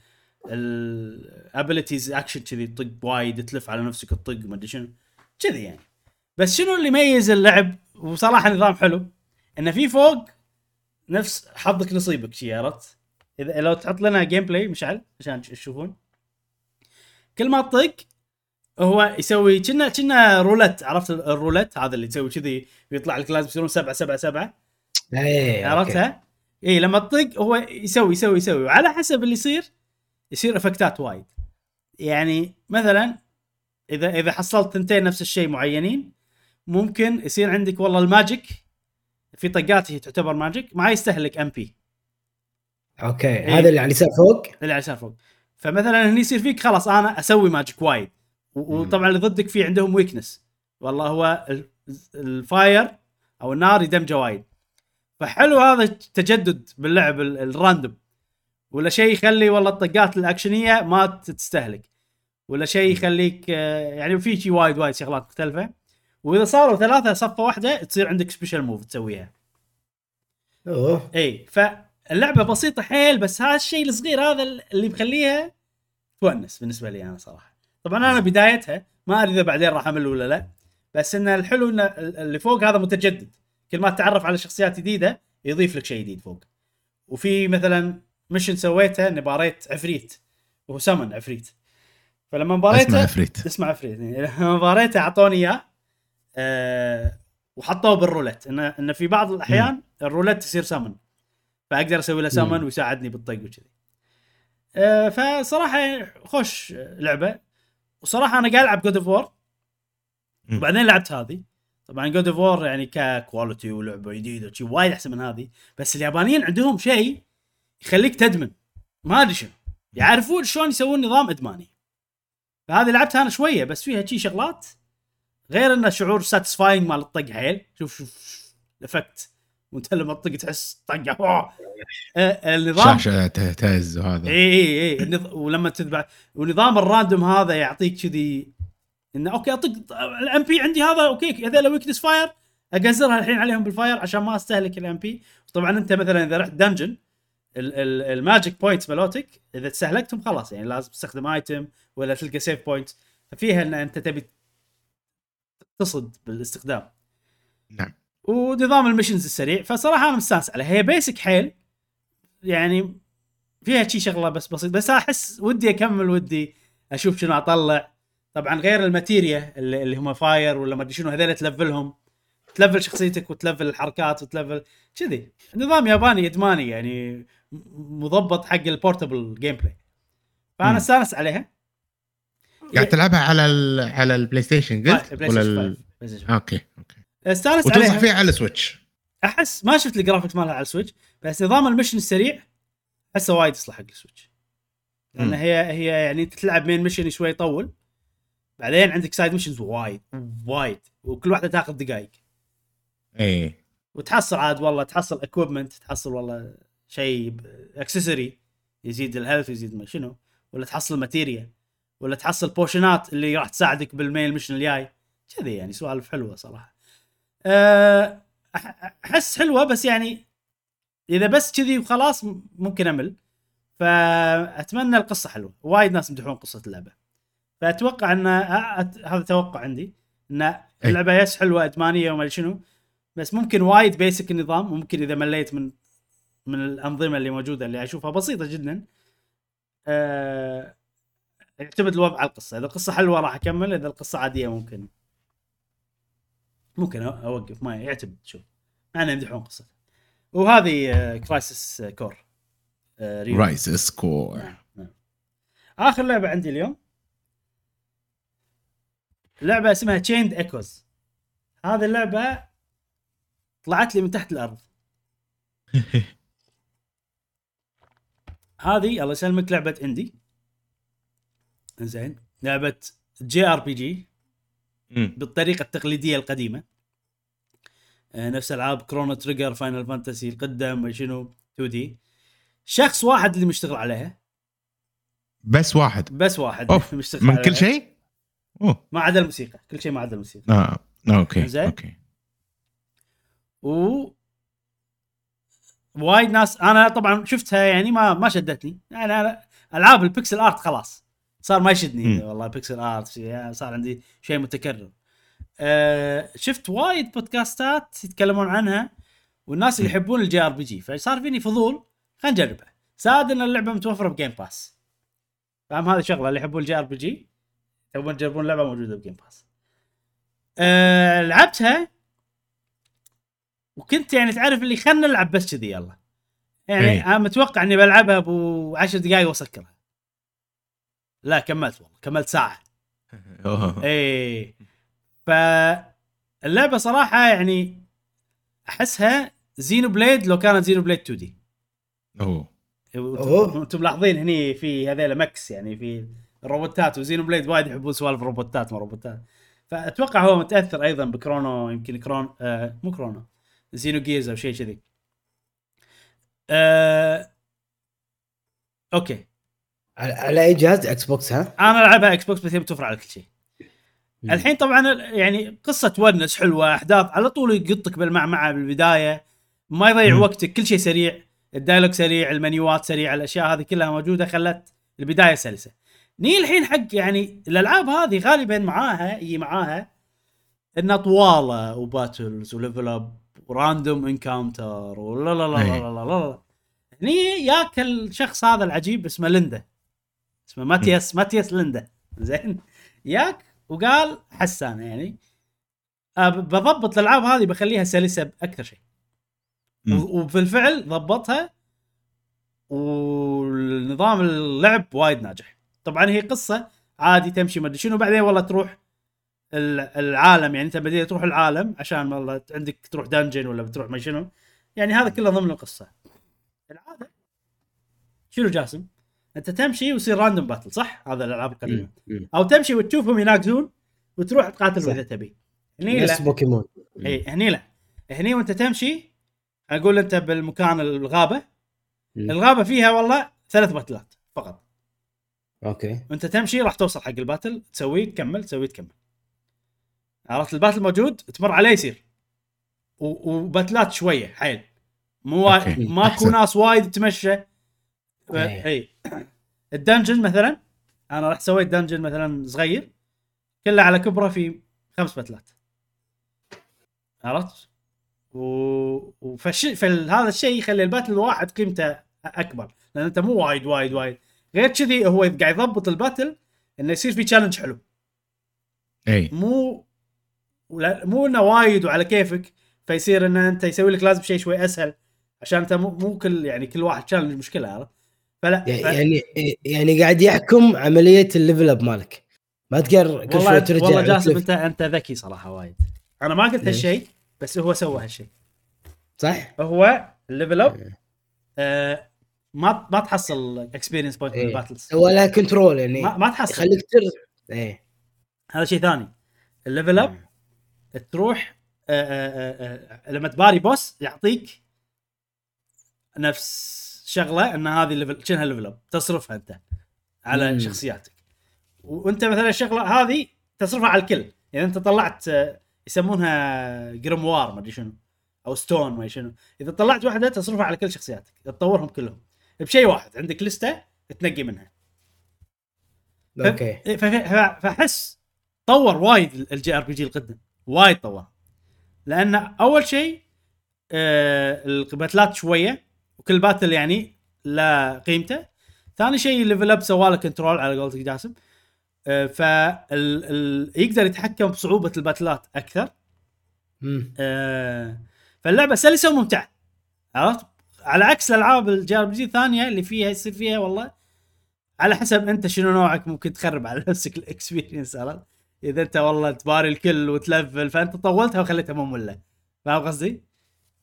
[SPEAKER 1] ال abilities action كذي تطق وايد تلف على نفسك تطق ما أدري شنو. كذي يعني. بس شنو اللي يميز اللعب؟ وصراحة نظام حلو. انه في فوق نفس حظك نصيبك شي عرفت؟ إذا لو تحط لنا gameplay مشعل عشان تشوفون. كل ما تطق هو يسوي كنا كنا رولت عرفت الرولت؟ هذا اللي تسوي كذي ويطلع لك لازم يصيرون سبعة سبعة سبعة.
[SPEAKER 2] إيه
[SPEAKER 1] عرفتها؟ اي لما تطق هو يسوي يسوي يسوي. وعلى حسب اللي يصير يصير إفكتات وايد. يعني مثلا إذا إذا حصلت ثنتين نفس الشيء معينين ممكن يصير عندك والله ال magic في طقات هي تعتبر magic ما يستهلك MP
[SPEAKER 2] أوكي.
[SPEAKER 1] إيه.
[SPEAKER 2] هذا اللي على اليسار فوق؟
[SPEAKER 1] اللي على اليسار فوق. فمثلا هني يصير فيك خلاص أنا أسوي magic وايد. وطبعا اللي ضدك في عندهم weakness والله هو ال- ال fire أو النار يدمجه وايد. فحلو هذا التجدد باللعب ال- ال random ولا شيء يخلي والله الطقات الأكشنية ما تستهلك. ولا شيء يخليك آه، يعني في شيء وايد وايد شغلات مختلفة. وإذا صاروا ثلاثة صفة واحدة تصير عندك special move تسويها.
[SPEAKER 2] أوه.
[SPEAKER 1] إي فاللعبة بسيطة حيل بس هذا الشيء الصغير هذا اللي مخليها تونس بالنسبة لي أنا صراحة. طبعا أنا بدايتها ما أدري إذا بعدين راح امل ولا لا بس إن الحلو إن اللي فوق هذا متجدد. كل ما تتعرف على شخصيات جديدة يضيف لك شيء جديد فوق. وفي مثلا mission سويته إني باريت عفريت وهو سمن عفريت. فلما
[SPEAKER 3] اسمع
[SPEAKER 1] باريته
[SPEAKER 3] عفريت.
[SPEAKER 1] اسمع عفريت. يعني لما باريته أعطوني إياه أه وحطوه بالرولت. انه انه في بعض الأحيان الرولت يصير سمن فأقدر أسوي له سمن. ويساعدني بالطق وكذي. أه فصراحة خوش لعبة. وصراحة أنا قاعد ألعب God of
[SPEAKER 3] War.
[SPEAKER 1] وبعدين لعبت هذه. طبعا God of War يعني ك quality ولعبة جديدة وشي وايد أحسن من هذه. بس اليابانيين عندهم شيء يخليك تدمن. ما أدري شنو. يعرفون شلون يسوون نظام إدماني. فهذه لعبتها أنا شوية بس فيها شي شغلات. غير انه شعور satisfying مال الطق حيل. شوف شوف ال effect وانت لما تطق تحس طقة. أوه. آه، النظام
[SPEAKER 3] شاشة تهتز وهذا.
[SPEAKER 1] اي اي اي النظ- ولما تتبع ونظام ال random هذا يعطيك كذي إنه أوكي اطق ال MP عندي هذا أوكي هذول weakness fire اقزرها الحين عليهم بال fire عشان ما أستهلك ال MP. طبعا أنت مثلا إذا رحت dungeon ال magic points مالوتك إذا استهلكتهم خلاص يعني لازم تستخدم item ولا تلقى save point ففيها إن أنت تبي تقتصد بالاستخدام.
[SPEAKER 3] نعم.
[SPEAKER 1] ونظام ال missions السريع فصراحة أنا مستانس عليها هي basic حيل يعني فيها شي شغلة بس بسيط بس أحس ودي أكمل ودي أشوف شنو أطلع. طبعا غير ال materia اللي, اللي هم fire ولا ما أدري شنو هذول تلفلهم. تلفل شخصيتك وتلفل الحركات وتلفل كذي. نظام ياباني إدماني يعني مضبط حق ال portable gameplay
[SPEAKER 3] فأنا.
[SPEAKER 1] استانس عليها.
[SPEAKER 3] قاعد تلعبها على ال... على البلاي ستيشن قلت
[SPEAKER 1] بلاي
[SPEAKER 3] ولا
[SPEAKER 1] ستيشن
[SPEAKER 3] ال...
[SPEAKER 1] 5. بلاي ستيشن
[SPEAKER 3] أوكي. أوكي
[SPEAKER 1] استانس
[SPEAKER 3] وتنصح
[SPEAKER 1] عليها.
[SPEAKER 3] فيها على ال
[SPEAKER 1] Switch. أحس ما شفت ال graphics مالها على ال Switch بس نظام ال mission السريع أحسه وايد يصلح حق ال Switch.
[SPEAKER 3] لأن.
[SPEAKER 1] هي هي يعني انت تلعب main mission شوي يطول بعدين عندك side missions وايد وايد وكل واحدة تاخذ دقائق
[SPEAKER 3] إي.
[SPEAKER 1] وتحصل عاد والله تحصل equipment تحصل والله شيء accessory يزيد ال health ويزيد ما شنو ولا تحصل materia ولا تحصل بوشنات اللي راح تساعدك بال main mission الجاي. كذي يعني سوالف حلوة صراحة. أحس حلوة بس يعني إذا بس كذي وخلاص ممكن أمل. فأتمنى القصة حلوة. وايد ناس يمدحون قصة اللعبة. فأتوقع إن أت- هذا توقع عندي. إن اللعبة yes حلوة ادمانيه وما شنو. بس ممكن وايد basic النظام ممكن إذا مليت من من الأنظمة اللي موجودة اللي أشوفها بسيطة جدا أه يعتمد الوضع على القصة. إذا القصة حلوة راح أكمل إذا القصة عادية ممكن. ممكن أوقف ما يعتمد شوف. معنا يمدحون قصته وهذه Crisis Core
[SPEAKER 3] Crisis Core
[SPEAKER 1] نعم نعم. آخر لعبة عندي اليوم. لعبة اسمها Chained Echoes هذه اللعبة طلعت لي من تحت الأرض. هذه الله يسلمك لعبة indie زين لعبة JRPG
[SPEAKER 3] مم.
[SPEAKER 1] بالطريقة التقليدية القديمة. آه، نفس العاب Chrono Trigger Final Fantasy القدم شنو 2D. شخص واحد اللي مشتغل عليها.
[SPEAKER 3] بس واحد.
[SPEAKER 1] بس واحد
[SPEAKER 3] أوف،
[SPEAKER 1] مشتغل
[SPEAKER 3] من
[SPEAKER 1] عليها.
[SPEAKER 3] كل شيء؟ أوه.
[SPEAKER 1] ما عدا الموسيقى كل شيء ما عدا الموسيقى.
[SPEAKER 3] آه أوكي
[SPEAKER 1] زين.
[SPEAKER 3] أوكي.
[SPEAKER 1] و وايد ناس أنا طبعا شفتها يعني ما ما شدتني. يعني أنا ألعاب ال pixel art خلاص. صار ما يشدني. والله pixel art يعني صار عندي شيء متكرر. أه شفت وايد بودكاستات يتكلمون عنها والناس اللي. يحبون ال JRPG. فصار فيني فضول خلينا نجربها زاد ان اللعبة متوفرة ب Game Pass فاهم هذه شغله اللي يحبون ال JRPG تبون تجربون لعبة موجودة ب Game Pass أه لعبتها وكنت يعني تعرف اللي خلنا نلعب بس كذي يلا. يعني
[SPEAKER 3] إيه.
[SPEAKER 1] أنا متوقع إني بلعبها ابو 10 دقائق وأسكرها. لا كملت والله كملت
[SPEAKER 3] ساعة.
[SPEAKER 1] إيه. فاللعبة صراحة يعني أحسها Xenoblade لو كانت Xenoblade 2D.
[SPEAKER 3] أوه.
[SPEAKER 2] أوه.
[SPEAKER 1] أنتم ملاحظين هني في هذيلا mechs يعني في الروبوتات و Xenoblade وايد يحبون سوالف الروبوتات ما روبوتات. فأتوقع هو متأثر أيضا ب Chrono يمكن Chron آه مو Chrono Xenogears أو شيء كذي. آه okay.
[SPEAKER 2] على, على أي جهاز؟ Xbox ها؟
[SPEAKER 1] أنا ألعبها Xbox بس هي متوفره على كل شيء. الحين طبعا يعني قصة تونس حلوة أحداث على طول يقطك بالمعمعة بالبداية ما يضيع. وقتك كل شيء سريع ال dialogue سريع المنيوات سريعة الأشياء هذه كلها موجودة خلت البداية سلسة. نيجي الحين حق يعني الألعاب هذه غالبا معاها يجي معاها إنها طوالة و battles و level up و random encounter ولا لا لا لا لا لا لا هني ياك الشخص هذا العجيب اسمه ليندا. اسمه ماتياس ماتياس ليندا. زين. ياك وقال حسانه يعني بضبط الألعاب هذه بخليها سلسة أكثر شيء. وبالفعل ضبطها والنظام اللعب وايد ناجح. طبعا هي قصة عادي تمشي ما أدري شنو. بعدين والله تروح ال- العالم يعني أنت بديت تروح العالم عشان والله عندك تروح dungeon ولا بتروح ما شنو. يعني هذا كله ضمن القصة. العادة. شنو جاسم؟ انت تمشي ويصير random battle صح؟ هذا الألعاب
[SPEAKER 2] القديمة.
[SPEAKER 1] أو تمشي وتشوفهم يناقزون وتروح تقاتل. اذا تبي هني لا
[SPEAKER 2] بوكيمون
[SPEAKER 1] إي هني لا هني وأنت تمشي أقول أنت بالمكان الغابة
[SPEAKER 2] مم.
[SPEAKER 1] الغابة فيها والله ثلاث باتلات فقط
[SPEAKER 2] Okay
[SPEAKER 1] وأنت تمشي راح توصل حق ال battle تسويه تكمل تسويه تكمل عرفت ال battle موجود تمر عليه يصير وباتلات شوية حيل مو. ماكو. ناس وايد تمشى.
[SPEAKER 2] إي.
[SPEAKER 1] ال dungeon مثلا أنا رحت سويت dungeon مثلا صغير كله على كبره في خمس باتلات. عرفت؟ و... وفش... فهذا الشيء يخلي ال battle الواحد قيمته أكبر لأن أنت مو وايد وايد وايد. غير كذي هو قاعد يضبط ال battle إنه يصير في challenge حلو.
[SPEAKER 3] إي.
[SPEAKER 1] مو ولا مو إنه وايد وعلى كيفك فيصير إن أنت يسوي لك لازم شيء شوي أسهل عشان أنت مو, مو كل يعني كل واحد challenge مشكلة عرفت؟ فلا.
[SPEAKER 2] يعني يعني قاعد يحكم عملية ال level up مالك ما تقدر كل شوي ترجع
[SPEAKER 1] والله جاسم. انت أنت ذكي صراحة وايد أنا ما قلت
[SPEAKER 2] ليش؟
[SPEAKER 1] هالشيء بس هو سوى هالشيء
[SPEAKER 2] صح؟
[SPEAKER 1] هو ال level up آه ما ما تحصل experience point من
[SPEAKER 2] إيه.
[SPEAKER 1] ال battles
[SPEAKER 2] ولا control يعني
[SPEAKER 1] ما, ما تحصل
[SPEAKER 2] يخليك تر إيه
[SPEAKER 1] هذا شيء ثاني ال level up تروح آه آه آه آه لما تباري boss يعطيك نفس شغلة إن هذه level شنها level up تصرفها أنت على
[SPEAKER 2] مم.
[SPEAKER 1] شخصياتك. وأنت مثلا الشغلة هذه تصرفها على الكل. يعني أنت طلعت آه، يسمونها grimoire ما أدري شنو. أو stone ما أدري شنو. إذا طلعت واحدة تصرفها على كل شخصياتك. تطورهم كلهم. بشيء واحد عندك لستة تنقي منها.
[SPEAKER 2] Okay.
[SPEAKER 1] ف- ف- فأحس طور وايد ال JRPG القدم. وايد طور لأن أول شيء آه الباتلات شوية. وكل battle يعني له قيمته. ثاني شيء ال level up سوى له control على قولتك جاسم. آه فال ال يقدر يتحكم بصعوبة الباتلات
[SPEAKER 2] أكثر.
[SPEAKER 1] آه فاللعبة سلسه وممتعه عرفت؟ على عكس الألعاب ال JRPG الثانية اللي فيها يصير فيها والله. على حسب أنت شنو نوعك ممكن تخرب على نفسك ال experience عرفت؟ إذا أنت والله تباري الكل وتلفل فأنت طولتها وخليتها مملة. فاهم قصدي؟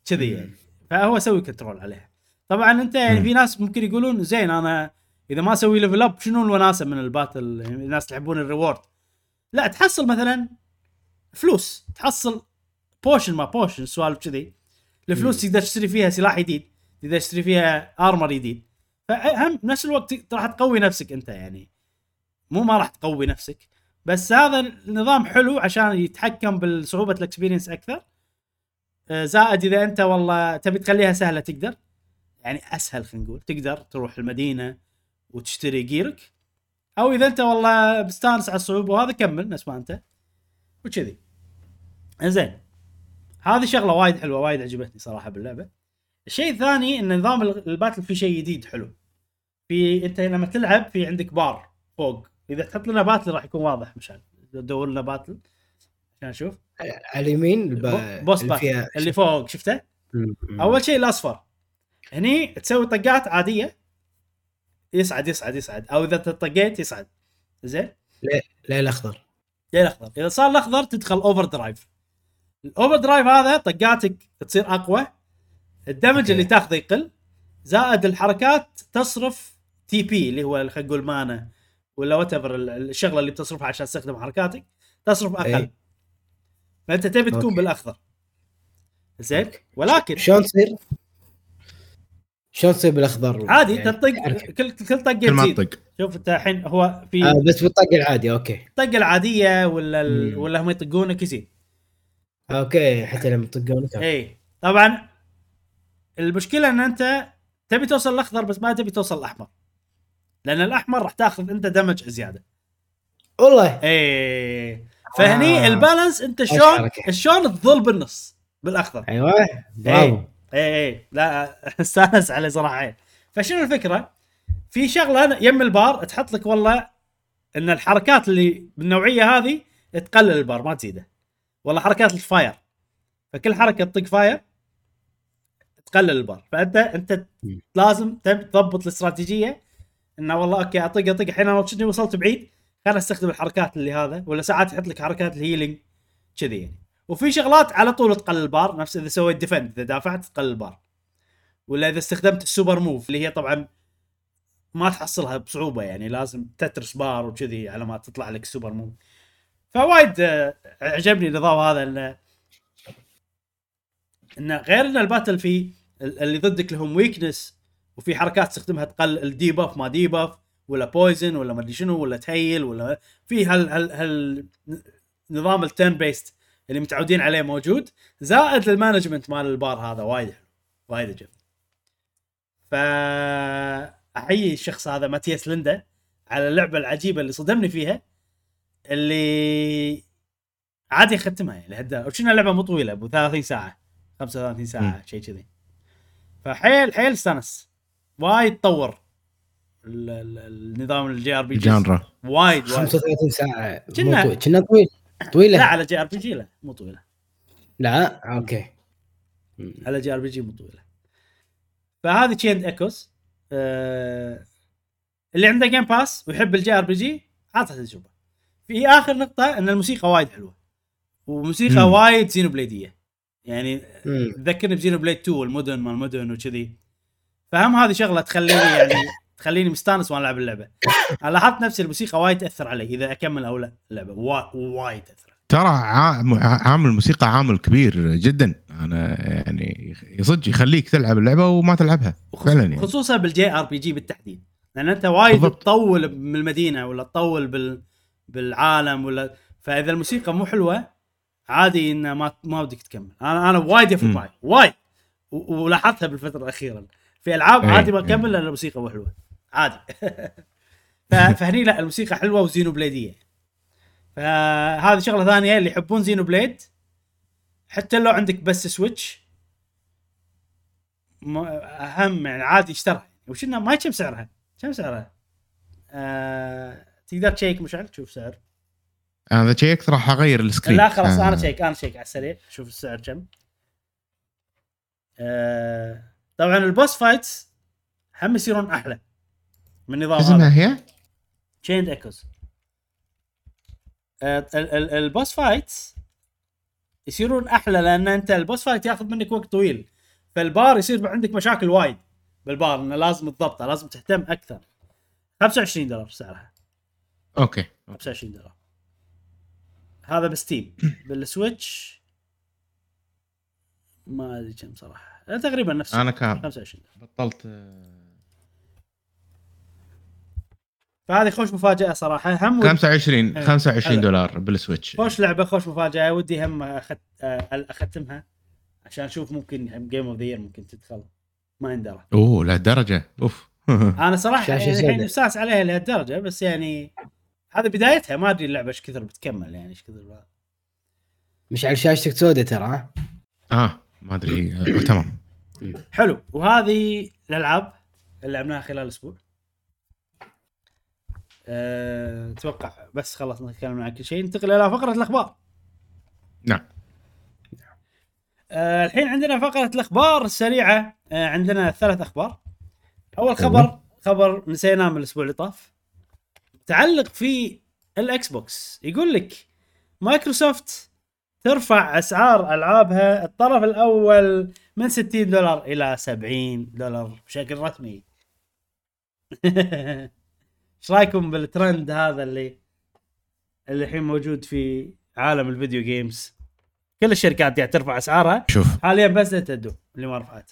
[SPEAKER 1] كذي يعني. فهو سوي control عليها. طبعا أنت يعني. في ناس ممكن يقولون زين أنا إذا ما أسوي level up شنو الوناسة من ال battle؟ الناس يحبون ال reward. لا تحصل مثلا فلوس. تحصل potion ما potion سوالف كذي. الفلوس تقدر تشتري فيها سلاح جديد تقدر تشتري فيها armor جديد فهم نفس الوقت راح تقوي نفسك أنت يعني. مو ما راح تقوي نفسك. بس هذا النظام حلو عشان يتحكم بالصعوبة ال experience أكثر. آه، زائد إذا أنت والله تبي تخليها سهلة تقدر. يعني أسهل خلينا نقول. تقدر تروح المدينة وتشتري gear ك أو إذا أنت والله مستانس على الصعوبة وهذا كمل نفس ما أنت وكذي. زين هذه شغلة وايد حلوة وايد عجبتني صراحة باللعبة. الشيء الثاني إن نظام ال- ال battle فيه شيء جديد حلو. في أنت لما تلعب في عندك بار فوق إذا تحط لنا battle راح يكون واضح مشان دور لنا battle. عشان أشوف
[SPEAKER 2] على اليمين الب...
[SPEAKER 1] بو- boss
[SPEAKER 2] اللي فيها
[SPEAKER 1] اللي فوق شفته. أول شيء الأصفر. هني تسوي طقات عادية. يصعد يصعد يصعد أو إذا طقيت يصعد زين؟
[SPEAKER 2] لا الأخضر؟
[SPEAKER 1] ليه الأخضر؟ إذا صار الأخضر تدخل overdrive ال overdrive هذا طقاتك تصير أقوى. ال
[SPEAKER 2] damage okay.
[SPEAKER 1] اللي تاخذه يقل. زائد الحركات تصرف TP اللي هو خلينا نقول mana. ولا what الشغلة اللي بتصرفها عشان تستخدم حركاتك تصرف أقل.
[SPEAKER 2] إيه.
[SPEAKER 1] فأنت تبي تكون
[SPEAKER 2] okay.
[SPEAKER 1] بالأخضر. زين. ولكن
[SPEAKER 2] شلون تصير؟ شلون تصير بالأخضر؟
[SPEAKER 1] عادي
[SPEAKER 2] يعني
[SPEAKER 1] تطق. كل كل طقه
[SPEAKER 3] كل ما تطق.
[SPEAKER 1] شوف انت الحين هو في
[SPEAKER 2] آه بس بالطق العادي okay.
[SPEAKER 1] الطقه العادية ولا ال... ولا هم يطقونك يزيد.
[SPEAKER 2] okay حتى لما يطقونك.
[SPEAKER 1] اي إيه. طبعا المشكلة إن أنت تبي توصل الأخضر بس ما تبي توصل الأحمر. لأن الأحمر راح تاخذ أنت damage زيادة.
[SPEAKER 2] والله.
[SPEAKER 1] اي فهني
[SPEAKER 2] آه.
[SPEAKER 1] ال balance
[SPEAKER 2] أنت
[SPEAKER 1] شلون؟ شلون تظل بالنص بالأخضر.
[SPEAKER 2] أيوه. برافو
[SPEAKER 1] اي اي لا استانس عليه صراحة فشنو الفكرة؟ في شغلة يم البار تحط لك والله إن الحركات اللي بالنوعية هذه تقلل البار ما تزيده. والله حركات ال fire فكل حركة تطق fire تقلل البار. فأنت
[SPEAKER 2] أنت.
[SPEAKER 1] لازم تضبط الاستراتيجية انه والله okay أطق أطق. الحين أنا وصلت بعيد؟ خليني استخدم الحركات اللي هذا ولا ساعات يحط لك حركات ال healing كذي يعني. وفي شغلات على طول تقلل البار نفس إذا سويت defend إذا دافعت تقلل البار. ولا إذا استخدمت ال super move اللي هي طبعا ما تحصلها بصعوبة يعني لازم تترس بار وكذي على ما تطلع لك ال super move فوايد آه، عجبني النظام هذا انه إنه غير إن ال battle في ال- اللي ضدك لهم weakness وفي حركات تستخدمها تقلل ال debuff ما debuff ولا poison ولا ما أدري شنو ولا تهيل ولا في هال هال هال نظام ال turn based اللي متعودين عليه موجود زائد ال management مال البار هذا وايد حلو وايد عجبني. فاحيي الشخص هذا ماتياس ليندا على اللعبة العجيبة اللي صدمني فيها اللي عادي أختمها يعني لهالدرجه وشنا لعبه مو طويلة أبو 30 ساعة 35 ساعة شيء كذي. فحيل حيل استانس. وايد طور ال- ال- النظام ال JRPG
[SPEAKER 3] genre
[SPEAKER 1] وايد وايد.
[SPEAKER 2] 35 ساعة.
[SPEAKER 1] كنا-.
[SPEAKER 2] كنا طويل. طويلة.
[SPEAKER 1] لا على JRPG لا مو طويلة.
[SPEAKER 2] لا okay.
[SPEAKER 1] على JRPG مو طويلة. فهذه Chained Echoes آه اللي عنده Game Pass ويحب ال JRPG عطها تجربة. في آخر نقطة إن الموسيقى وايد حلوة. وموسيقى
[SPEAKER 3] مم.
[SPEAKER 1] وايد زينو بليديه يعني. تذكرني ب Xenoblade 2 والمدن ما المدن وكذي. فهم هذه شغلة تخليني يعني تخليني مستانس وأنا ألعب اللعبة. أنا لاحظت نفسي الموسيقى وايد تأثر علي. إذا أكمل أو لا اللعبة وا- وايد تأثر.
[SPEAKER 3] ترى عا- عامل الموسيقى عامل كبير جدا. أنا يعني صدق يخليك تلعب اللعبة وما تلعبها. فعلا يعني.
[SPEAKER 1] خصوصا بال JRPG بالتحديد. لأن أنت وايد
[SPEAKER 3] بالضبط.
[SPEAKER 1] تطول من المدينة ولا تطول بال بالعالم ولا فإذا الموسيقى مو حلوة عادي انه ما ما بدك تكمل. أنا أنا وايد يفرق. معي وايد. ولاحظتها بالفترة الأخيرة. في ألعاب
[SPEAKER 3] إيه،
[SPEAKER 1] عادي ما
[SPEAKER 3] إيه.
[SPEAKER 1] اكمل لأن الموسيقى مو حلوة. عادي. فهني لا الموسيقى حلوة وزينو بليدية. فهذه شغلة ثانية اللي يحبون Xenoblade حتى لو عندك بس Switch أهم يعني عادي اشترها. وش ما كم سعرها؟ كم سعرها؟ آه... تقدر تشيك مشعل؟ تشوف سعر.
[SPEAKER 3] أنا تشيكت راح أغير ال screen.
[SPEAKER 1] لا خلاص
[SPEAKER 3] آه.
[SPEAKER 1] أنا شيك أنا شيك على السريع. شوف السعر كم. آه... طبعا ال boss fights هم يصيرون أحلى. من النظام هذا.
[SPEAKER 3] اسمها هي؟
[SPEAKER 1] Chained Echoes آه ال- ال- ال boss fights يصيرون أحلى لأن أنت ال boss fight ياخذ منك وقت طويل. فالبار يصير عندك مشاكل وايد بالبار إنه لازم تضبطه لازم تهتم أكثر. 25 دولار سعرها
[SPEAKER 3] okay
[SPEAKER 1] 25 دولار. هذا ب Steam بال Switch ما أدري كم صراحة. تقريبا نفس
[SPEAKER 3] أنا كان
[SPEAKER 1] 25 دولار.
[SPEAKER 3] بطلت آه،
[SPEAKER 1] فهذه خوش مفاجأة صراحة. هم ود-
[SPEAKER 3] 25
[SPEAKER 1] إيه.
[SPEAKER 3] 25
[SPEAKER 1] حلو.
[SPEAKER 3] دولار بال Switch.
[SPEAKER 1] خوش لعبة خوش مفاجأة. ودي هم أخت... آه، أختمها عشان أشوف ممكن game of the year ممكن تدخل. ما يندرى
[SPEAKER 3] أوه لهالدرجة.
[SPEAKER 1] أوف. أنا
[SPEAKER 2] صراحة
[SPEAKER 1] يعني الحين. مستانس عليها لهالدرجة بس يعني هذه بدايتها. ما أدري اللعبة إيش كثر بتكمل يعني إيش كثر
[SPEAKER 2] مش على شاشتك سوداء ترى ها؟
[SPEAKER 3] آه ما أدري. آه، تمام.
[SPEAKER 1] حلو. وهذه الألعاب اللي لعبناها خلال الأسبوع أه... أتوقع بس خلصنا تكلمنا عن كل شيء. ننتقل إلى فقرة الأخبار.
[SPEAKER 3] نعم.
[SPEAKER 1] أه الحين عندنا فقرة الأخبار السريعة. أه عندنا ثلاث أخبار. أول خبر خبر نسيناه من الأسبوع اللي طاف. متعلق في ال Xbox. يقول لك مايكروسوفت ترفع أسعار ألعابها الطرف الأول من 60 دولار إلى 70 دولار بشكل رسمي. إيش رأيكم بالترند هذا اللي اللي الحين موجود في عالم ال video games كل الشركات قاعد ترفع أسعارها.
[SPEAKER 3] شوف.
[SPEAKER 1] حاليا بس نينتندو اللي ما رفعت.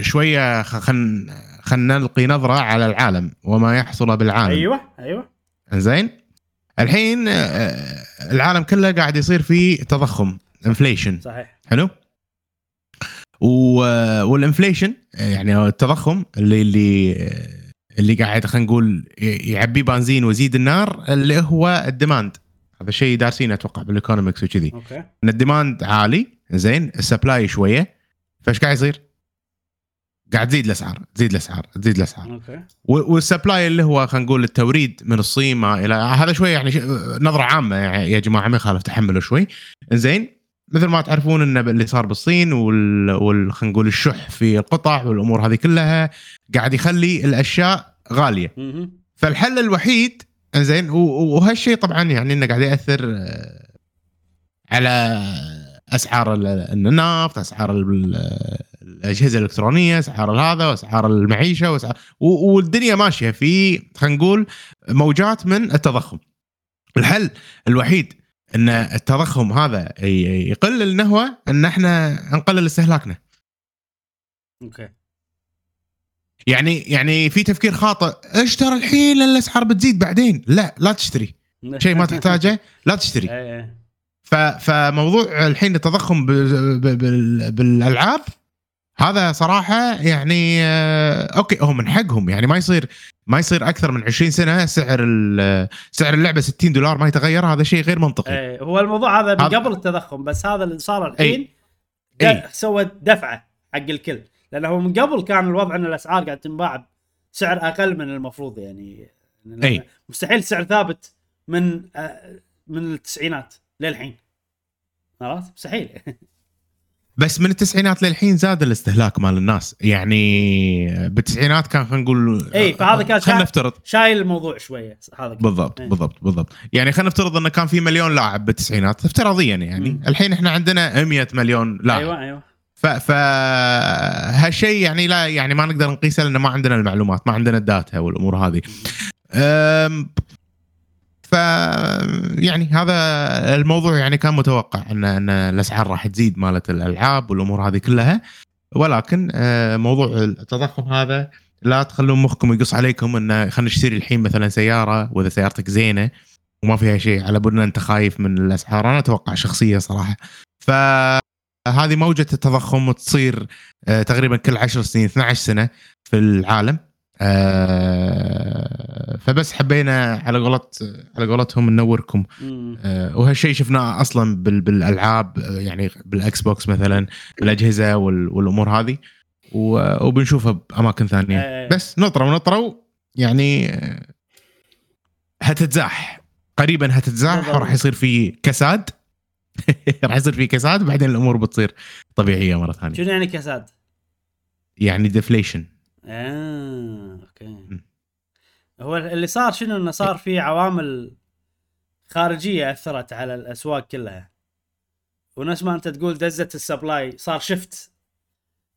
[SPEAKER 3] شوية خلينا خلينا نلقي نظرة على العالم وما يحصل بالعالم.
[SPEAKER 1] أيوه أيوه.
[SPEAKER 3] زين الحين آه، العالم كله قاعد يصير فيه تضخم inflation
[SPEAKER 1] صحيح.
[SPEAKER 3] حلو؟ وال inflation يعني التضخم اللي اللي اللي قاعد خلينا نقول يعبي بنزين ويزيد النار اللي هو ال demand. هذا شيء دارسينه أتوقع بال economics وكذي.
[SPEAKER 1] okay.
[SPEAKER 3] إن ال demand عالي زين ال supply شوية فإيش قاعد يصير؟ قاعد تزيد الأسعار تزيد الأسعار تزيد الأسعار.
[SPEAKER 1] أوكي.
[SPEAKER 3] وال supply اللي هو خلينا نقول التوريد من الصين ما إلى هذا شوي يعني نظرة عامة يعني يا جماعة ما يخالف تحملوا شوي. زين مثل ما تعرفون إن اللي صار بالصين وال, وال... خلينا نقول الشح في القطع والأمور هذه كلها قاعد يخلي الأشياء
[SPEAKER 1] غالية.
[SPEAKER 3] فالحل الوحيد زين وهالشيء طبعا يعني إنه قاعد يأثر آه، على أسعار ال- النفط أسعار ال- الأجهزة الإلكترونية أسعار هذا وأسعار المعيشة وأسعار والدنيا ماشية في خلينا نقول موجات من التضخم. الحل الوحيد إن التضخم هذا يقل اللي هو إن إحنا نقلل استهلاكنا.
[SPEAKER 1] okay.
[SPEAKER 3] يعني يعني في تفكير خاطئ. اشتري الحين لأن الأسعار بتزيد بعدين؟ لا لا تشتري. شيء ما تحتاجه لا تشتري.
[SPEAKER 1] إيه.
[SPEAKER 3] ف- فموضوع الحين التضخم بالألعاب هذا صراحة يعني آه، okay هو من حقهم. يعني ما يصير ما يصير أكثر من 20 سنة سعر سعر اللعبة 60 دولار ما يتغير. هذا شيء غير منطقي.
[SPEAKER 1] إيه. هو الموضوع هذا من قبل التضخم بس هذا اللي صار الحين
[SPEAKER 3] إي.
[SPEAKER 1] د- سوى دفعة حق الكل. لأنه هو من قبل كان الوضع إن الأسعار قاعد تنباع بسعر أقل من المفروض يعني.
[SPEAKER 3] إي.
[SPEAKER 1] مستحيل سعر ثابت من آه، من التسعينات للحين. عرفت؟ مستحيل.
[SPEAKER 3] بس من التسعينات للحين زاد الاستهلاك مال الناس. يعني بالتسعينات كان خلينا نقول
[SPEAKER 1] إي، فهذا كان
[SPEAKER 3] خلينا نفترض.
[SPEAKER 1] شايل الموضوع شوية. هذا كان.
[SPEAKER 3] بالضبط
[SPEAKER 1] إيه.
[SPEAKER 3] بالضبط بالضبط. يعني خلينا نفترض إنه كان في مليون لاعب بالتسعينات. افتراضيا يعني.
[SPEAKER 1] مم.
[SPEAKER 3] الحين إحنا عندنا 100 مليون لاعب.
[SPEAKER 1] أيوه أيوه.
[SPEAKER 3] ف ف هالشيء يعني لا يعني ما نقدر نقيسه لأن ما عندنا المعلومات ما عندنا الداتا والأمور هذه. ف يعني هذا الموضوع يعني كان متوقع إن إن الأسعار راح تزيد مالت الألعاب والأمور هذه كلها. ولكن آه، موضوع التضخم هذا لا تخلون مخكم يقص عليكم انه خلينا نشتري الحين مثلا سيارة وإذا سيارتك زينة وما فيها شيء على بنا أنت خايف من الأسعار. أنا أتوقع شخصيه صراحة. فهذه موجة التضخم وتصير آه، تقريبا كل 10 سنين 12 سنة في العالم آه، فبس حبينا على قولت على قولتهم ننوركم. آه، وهالشيء شفناه أصلا بال- بالألعاب يعني بال Xbox مثلا بالأجهزة وال- والأمور هذه وبنشوفها بأماكن
[SPEAKER 1] ثانية.
[SPEAKER 3] بس نطروا نطروا يعني هتتزاح قريبا هتتزاح. وراح يصير في كساد راح يصير في كساد وبعدين الأمور بتصير طبيعية مرة ثانية.
[SPEAKER 1] شنو يعني كساد؟
[SPEAKER 3] يعني deflation
[SPEAKER 1] آه okay. هو اللي صار شنو؟ إنه صار في عوامل خارجية أثرت على الأسواق كلها. ونفس ما أنت تقول دزت ال supply صار shift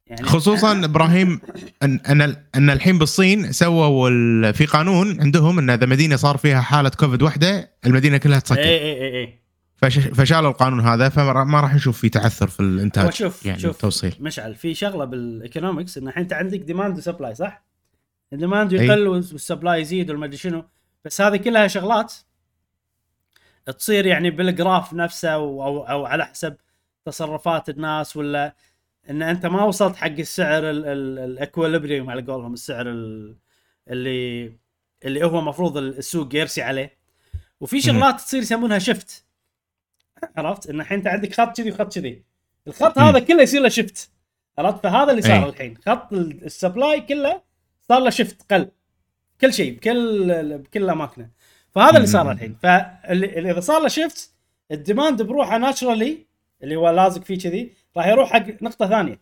[SPEAKER 1] يعني
[SPEAKER 3] خصوصا إبراهيم ان أن أن الحين بالصين سووا في قانون عندهم إن اذا مدينة صار فيها حالة كوفيد واحدة المدينة كلها
[SPEAKER 1] اي
[SPEAKER 3] تسكر.
[SPEAKER 1] اي اي اي
[SPEAKER 3] فش- فشالوا القانون هذا فما ما راح نشوف في تعثر في الانتاج
[SPEAKER 1] وشوف
[SPEAKER 3] يعني
[SPEAKER 1] شوف.
[SPEAKER 3] التوصيل.
[SPEAKER 1] مشعل في شغلة بال economics إن الحين أنت عندك demand و supply صح؟ ال
[SPEAKER 3] demand.
[SPEAKER 1] يقل وال supply يزيد والما أدري شنو. بس هذه كلها شغلات تصير يعني بال graph نفسه أو أو, على حسب تصرفات الناس ولا إن أنت ما وصلت حق السعر ال equilibrium على قولهم السعر ال- اللي اللي هو المفروض السوق يرسي عليه. وفي شغلات تصير يسمونها shift عرفت؟ إن الحين أنت عندك خط كذي وخط كذي. الخط. هذا كله يصير له shift عرفت؟ فهذا اللي صار
[SPEAKER 3] أي.
[SPEAKER 1] الحين. خط ال- supply كله صار له shift قل. كل شيء بكل بكل أماكنه. فهذا اللي صار. الحين. فاللي إذا صار له shift ال demand بروحه naturally اللي هو لازق فيه كذي راح يروح حق نقطة ثانية.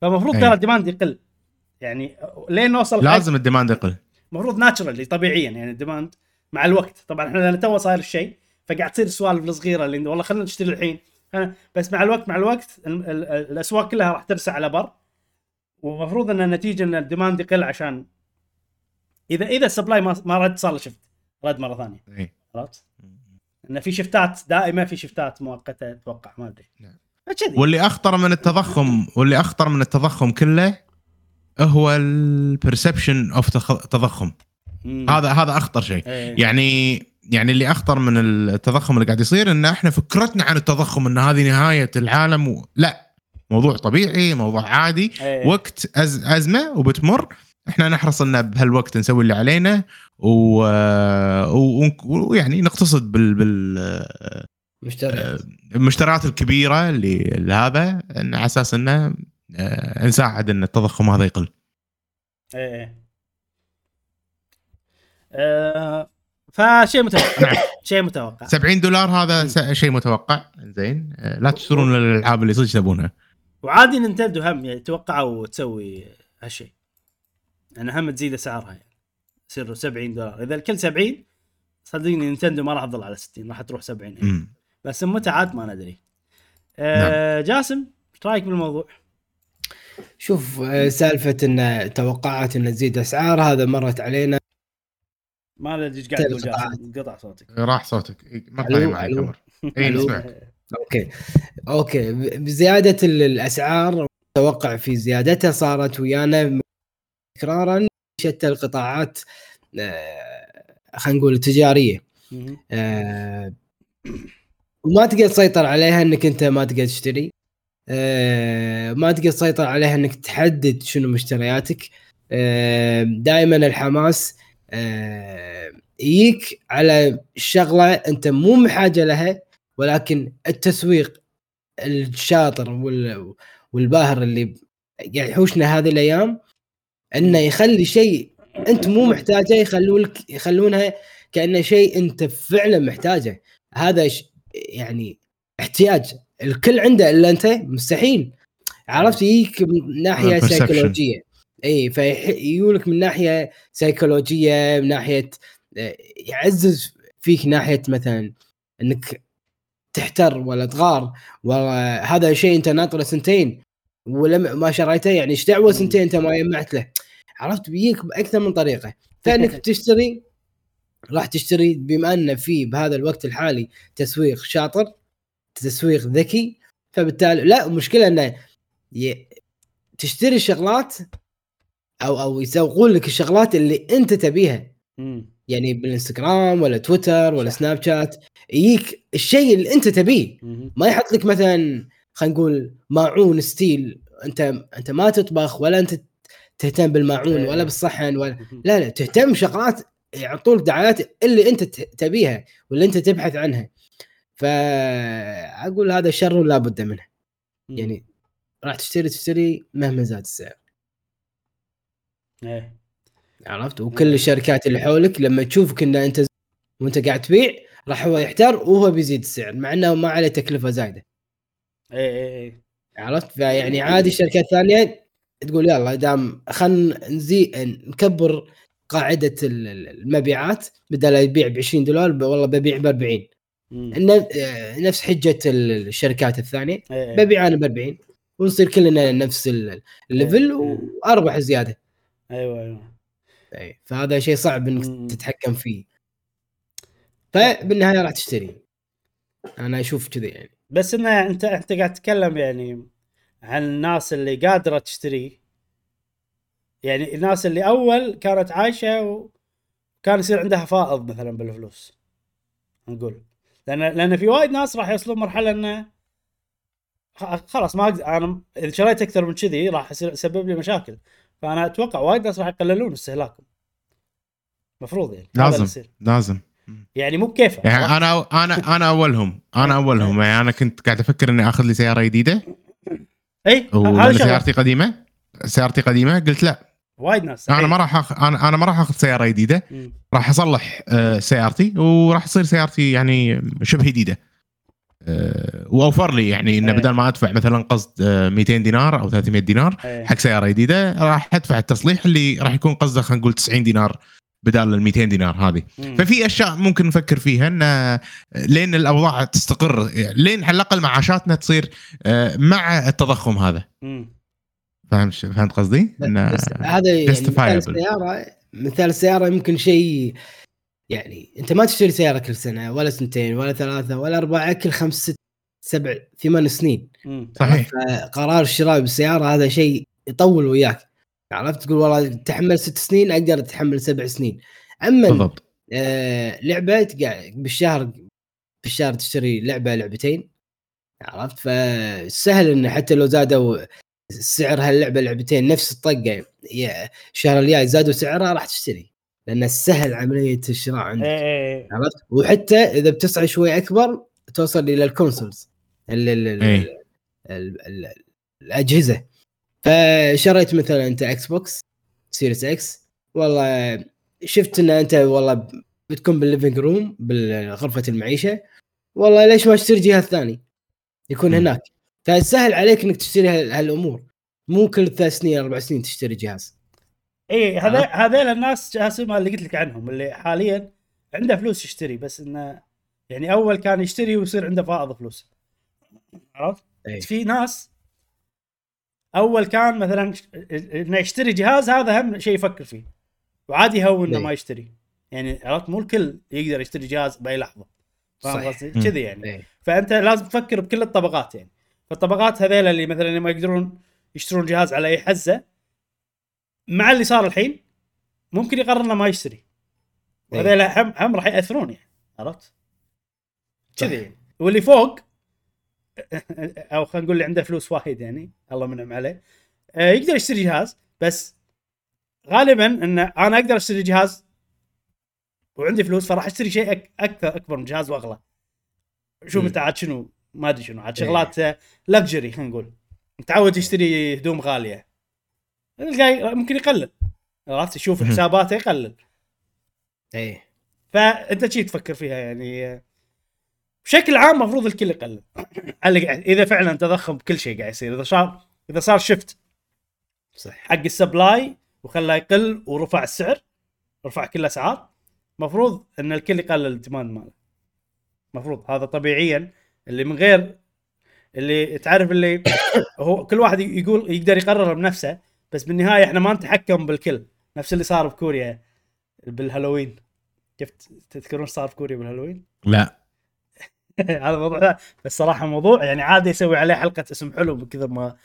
[SPEAKER 1] فالمفروض
[SPEAKER 3] أي.
[SPEAKER 1] ترى ال demand يقل. يعني لين نوصل
[SPEAKER 3] لازم ال demand يقل.
[SPEAKER 1] المفروض naturally طبيعيا. يعني ال demand مع الوقت. طبعا إحنا تو صاير الشيء. فقاعد تصير السوالف الصغيرة اللي والله خلينا نشتري الحين بس مع الوقت مع الوقت ال- ال- الأسواق كلها راح ترسى على بر ومفروض إن النتيجة إن ال demand يقل عشان اذا إذا ال supply ما رد صار له shift رد مرة ثانية
[SPEAKER 3] إي.
[SPEAKER 1] عرفت؟ إن في shift ات دائمة في shift ات مؤقتة أتوقع ما أدري
[SPEAKER 3] نعم. واللي أخطر من التضخم واللي أخطر من التضخم كله هو ال perception of
[SPEAKER 1] تضخم.
[SPEAKER 3] هذا هذا أخطر شيء
[SPEAKER 1] إيه.
[SPEAKER 3] يعني يعني اللي أخطر من التضخم اللي قاعد يصير إن إحنا فكرتنا عن التضخم إن هذه نهاية العالم و... لا موضوع طبيعي موضوع عادي
[SPEAKER 1] إيه.
[SPEAKER 3] وقت أز... أزمة وبتمر. إحنا نحرص إن بهالوقت نسوي اللي علينا و... و... ويعني نقتصد بال... بال...
[SPEAKER 2] مشتري
[SPEAKER 3] المشتريات الكبيرة اللي هذا على أساس إنه آه، نساعد إن التضخم هذا يقل.
[SPEAKER 1] إيه إيه. آه، فشيء متوقع.
[SPEAKER 3] نعم.
[SPEAKER 1] شيء متوقع.
[SPEAKER 3] 70 دولار هذا شيء متوقع. زين آه، لا تشترون الألعاب اللي صدق تبونها.
[SPEAKER 1] وعادي نينتندو هم يعني توقعوا تسوي هالشيء. يعني هم تزيد أسعارها يعني. يصير 70 دولار. إذا الكل 70 صدقني نينتندو ما راح تظل على 60 راح تروح 70 يعني. بس متى عاد ما ندري. آه جاسم إيش رأيك بالموضوع؟
[SPEAKER 2] شوف آه، سالفة إن توقعات إن تزيد أسعار هذا مرت علينا.
[SPEAKER 1] ما أدري إيش قاعد تقول
[SPEAKER 2] توقعات.
[SPEAKER 1] جاسم قطع صوتك.
[SPEAKER 3] راح صوتك. إيه، ما طالع معي. كمر اي. نسمعك.
[SPEAKER 2] أوكي. أوكي. بزيادة ال- الأسعار توقع في زيادتها صارت ويانا تكرارا شتى القطاعات آه، خلينا نقول التجارية.
[SPEAKER 1] مهم.
[SPEAKER 2] آه، وما تقدر تسيطر عليها إنك أنت ما تقدر تشتري. آه، ما تقدر تسيطر عليها إنك تحدد شنو مشترياتك. دائما الحماس يجيك على الشغله أنت مو بحاجه لها ولكن التسويق الشاطر وال- والباهر اللي قاعد يحوشنا هذه الأيام إنه يخلي شيء أنت مو محتاجه يخلونك يخلونها كأنه شيء أنت فعلا محتاجه هذا. يعني احتياج الكل عنده إلا أنت مستحيل عرفت يجيك من
[SPEAKER 3] ناحية.
[SPEAKER 2] سيكولوجيه إي فيقولك من ناحية سيكولوجية من ناحية آه، يعزز فيك ناحية مثلا إنك تحتر ولا تغار وهذا شيء أنت ناطره سنتين ولما ما شريته يعني إيش دعوة سنتين أنت ما جمعت له؟ عرفت؟ بيجيك بأكثر من طريقة. فإنك تشتري راح تشتري بما أن في بهذا الوقت الحالي تسويق شاطر تسويق ذكي فبالتالي لا المشكلة إنه ي... تشتري شغلات أو أو يسوقون لك الشغلات اللي أنت تبيها. يعني بالإنستغرام ولا تويتر ولا سناب شات يجيك الشيء اللي أنت تبيه. ما يحط لك مثلا خلينا نقول ماعون ستيل انت أنت ما تطبخ ولا أنت تهتم بالماعون
[SPEAKER 1] إيه.
[SPEAKER 2] ولا بالصحن ولا. لا لا تهتم شغلات يعطونك دعايات اللي أنت تبيها واللي أنت تبحث عنها فأقول هذا شر لا بد منه يعني راح تشتري تشتري مهما زاد السعر
[SPEAKER 1] إيه.
[SPEAKER 2] عرفت؟ وكل الشركات اللي حولك لما تشوفك إن أنت وأنت قاعد تبيع راح هو يحتار وهو بيزيد السعر مع إنه ما عليه تكلفة زايدة.
[SPEAKER 1] إيه إيه إيه.
[SPEAKER 2] عرفت؟ فيعني عادي الشركات الثانية تقول يلا دام خلينا نزي نكبر قاعدة ال- ال- المبيعات بدل يبيع ب 20 دولار والله ببيع ب 40
[SPEAKER 1] مم.
[SPEAKER 2] إنه، آه، نفس حجة ال- الشركات الثانية.
[SPEAKER 1] إيه، إيه.
[SPEAKER 2] ببيع أنا ب 40 ونصير كلنا نفس ال- الليفل واربح زيادة.
[SPEAKER 1] أيوه أيوه.
[SPEAKER 2] أي. فهذا شيء صعب
[SPEAKER 1] مم.
[SPEAKER 2] انك تتحكم فيه. فبالنهايه راح تشتري. أنا أشوف كذا يعني.
[SPEAKER 1] بس إنه أنت أنت قاعد تتكلم يعني عن الناس اللي قادرة تشتري. يعني الناس اللي أول كانت عايشة وكان يصير عندها فائض مثلا بالفلوس. نقول. لأن لأن في وايد ناس راح يوصلون مرحلة إنه خلاص ما أقدر أنا إذا شريت أكثر من كذي راح يصير يسبب لي مشاكل. فأنا أتوقع وايد ناس راح يقللون استهلاكهم. مفروض يعني.
[SPEAKER 3] لازم
[SPEAKER 1] يصير.
[SPEAKER 3] لازم.
[SPEAKER 1] يعني مو بكيفه.
[SPEAKER 3] يعني أنا أنا أنا أولهم أنا أولهم. يعني أنا كنت قاعد أفكر إني آخذ لي سيارة جديدة.
[SPEAKER 1] اي هذا
[SPEAKER 3] سيارتي قديمة؟ سيارتي قديمة؟ قلت لا.
[SPEAKER 1] وايد ناس.
[SPEAKER 3] أنا ما راح أخ... أنا أنا ما راح آخذ سيارة
[SPEAKER 1] جديدة.
[SPEAKER 3] راح أصلح آه، سيارتي وراح تصير سيارتي يعني شبه جديدة. واوفر لي يعني إنه
[SPEAKER 1] إيه.
[SPEAKER 3] بدل ما أدفع مثلا قصد آه، 200 دينار أو 300 دينار
[SPEAKER 1] إيه.
[SPEAKER 3] حق سيارة جديدة راح أدفع التصليح اللي راح يكون قصده خلينا نقول 90 دينار بدال ال 200 دينار هذه
[SPEAKER 1] مم.
[SPEAKER 3] ففي أشياء ممكن نفكر فيها إن آه، لين الأوضاع تستقر لين على الأقل معاشاتنا تصير آه، مع التضخم هذا. فهمت فهمت قصدي؟
[SPEAKER 2] هذا يعني مثال. السياره مثال السياره يمكن شيء يعني انت ما تشتري سيارة كل سنة ولا سنتين ولا ثلاثة ولا أربعة كل خمس ست سبع ثمان سنين.
[SPEAKER 3] صحيح.
[SPEAKER 2] فقرار الشراء بالسيارة هذا شيء يطول وياك. عرفت؟ تقول والله تحمل ست سنين أقدر أتحمل سبع سنين. أما
[SPEAKER 3] بالضبط.
[SPEAKER 2] آه لعبة بالشهر بالشهر تشتري لعبة لعبتين. عرفت؟ فسهل انه حتى لو زادوا سعر هاللعبة لعبتين نفس الطقة الشهر الجاي زادوا سعرها راح تشتري. لأن سهل عملية الشراء عندك.
[SPEAKER 1] إيه إيه
[SPEAKER 2] عرفت؟ وحتى إذا بتسعى شوي أكبر توصل إلى الكونسولز ال ال ال
[SPEAKER 3] إيه.
[SPEAKER 2] ال ال الأجهزة. فشريت مثلا أنت Xbox Series X والله شفت إن أنت والله بتكون بال living room بغرفه المعيشة والله ليش ما اشتري جهاز ثاني؟ يكون. هناك. فسهل عليك إنك تشتري هال- هالأمور. مو كل ثلاث سنين أربع سنين تشتري جهاز.
[SPEAKER 1] اي هذا هذيل الناس جاسم اللي قلت لك عنهم اللي حاليا عنده فلوس يشتري بس إنه يعني أول كان يشتري ويصير عنده فائض فلوس عرفت؟
[SPEAKER 2] أي.
[SPEAKER 1] في ناس أول كان مثلا إنه يشتري جهاز هذا اهم شيء يفكر فيه وعادي يهون إنه
[SPEAKER 2] أي.
[SPEAKER 1] ما يشتري يعني عرفت مو الكل يقدر يشتري جهاز بأي لحظة فاهم. قصدي؟ كذي يعني
[SPEAKER 2] إيه.
[SPEAKER 1] فأنت لازم تفكر بكل الطبقات يعني فالطبقات هذيل اللي مثلا ما يقدرون يشترون جهاز على أي حزة مع اللي صار الحين ممكن يقرر إنه ما يشتري
[SPEAKER 2] إيه.
[SPEAKER 1] وهذيل هم هم راح يأثرون يعني عرفت؟ كذي يعني. واللي فوق أو خلينا نقول اللي عنده فلوس وايد يعني الله منعم عليه آه، يقدر يشتري جهاز بس غالبا إن أنا أقدر أشتري جهاز وعندي فلوس فراح أشتري شيء أك- أكثر أكبر من جهاز وأغلى شوف. انت عاد شنو ما أدري شنو عاد
[SPEAKER 2] إيه.
[SPEAKER 1] شغلات لكجري خلينا نقول متعود يشتري هدوم غالية الجاي ممكن يقلل. عرفت؟ يشوف. حساباته يقلل.
[SPEAKER 2] إيه.
[SPEAKER 1] فأنت شي تفكر فيها يعني. بشكل عام المفروض الكل يقلل. إذا فعلا تضخم بكل شيء قاعد يصير. إذا صار إذا صار shift
[SPEAKER 2] صح.
[SPEAKER 1] حق ال supply وخلاه يقل ورفع السعر رفع كل الأسعار مفروض إن الكل يقلل ال demand ماله. مفروض. هذا طبيعيا. اللي من غير اللي تعرف اللي هو كل واحد يقول يقدر يقرر بنفسه بس بالنهاية إحنا ما نتحكم بالكل. نفس اللي صار بكوريا بالهالوين. كيف تذكرون صار بكوريا بالهالوين؟
[SPEAKER 3] لا.
[SPEAKER 1] هذا موضوع بس صراحة موضوع يعني عادي يسوي عليه حلقة اسم حلو بكثر ما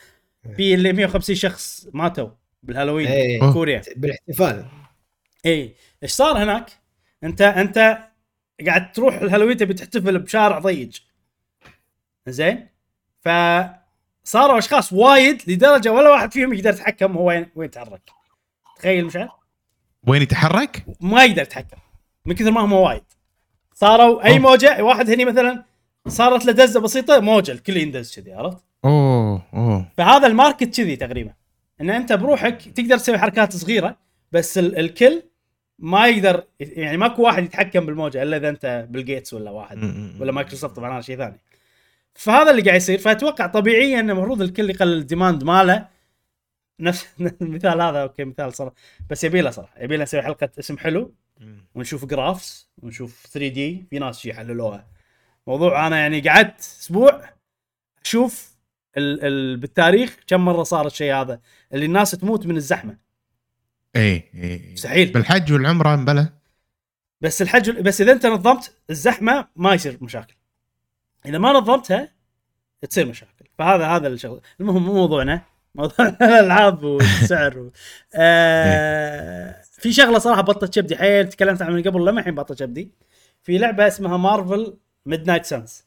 [SPEAKER 1] في اللي 150 شخص ماتوا بالهالوين
[SPEAKER 2] إيه.
[SPEAKER 1] كوريا.
[SPEAKER 2] بالاحتفال.
[SPEAKER 1] اي إيش صار هناك؟ انت أنت قاعد تروح الهالوين تبي تحتفل بشارع ضيق. زين؟ فصاروا أشخاص وايد لدرجة ولا واحد فيهم يقدر يتحكم هو وين وين يتحرك. تخيل مشعل
[SPEAKER 3] وين يتحرك؟
[SPEAKER 1] ما يقدر يتحكم. من كثر ما هم وايد. صاروا أي
[SPEAKER 3] أوه.
[SPEAKER 1] موجة واحد هني مثلا صارت له دزة بسيطة موجه الكل يندز كذي عرفت؟
[SPEAKER 3] أوه أوه.
[SPEAKER 1] فهذا ال market كذي تقريبا. إن أنت بروحك تقدر تسوي حركات صغيرة بس ال- الكل ما يقدر يعني ماكو واحد يتحكم بالموجة إلا إذا أنت بيل جيتس ولا واحد ولا مايكروسوفت طبعا هذا شيء ثاني. فهذا اللي قاعد يصير. فأتوقع طبيعيا انه المفروض الكل يقلل ال demand ماله. نفس المثال هذا أوكي مثال صراحة. بس يبي له صراحة. يبي له نسوي حلقة اسم حلو. ونشوف graphs ونشوف 3D في ناس يحللوها. موضوع أنا يعني قعدت أسبوع أشوف ال ال بالتاريخ كم مرة صار الشيء هذا. اللي الناس تموت من الزحمة.
[SPEAKER 3] اي اي
[SPEAKER 1] مستحيل.
[SPEAKER 3] بالحج والعمرة امبلى
[SPEAKER 1] بس الحج بس إذا أنت نظمت الزحمة ما يصير مشاكل. إذا ما نظمتها تصير مشاكل. فهذا هذا الشغل. المهم مو موضوعنا. موضوع الألعاب والسعر و... آه... في شغلة صراحة بطت كبدي حيل تكلمت عنها من قبل لما الحين بطت كبدي في لعبة اسمها مارفل ميد نايت سانز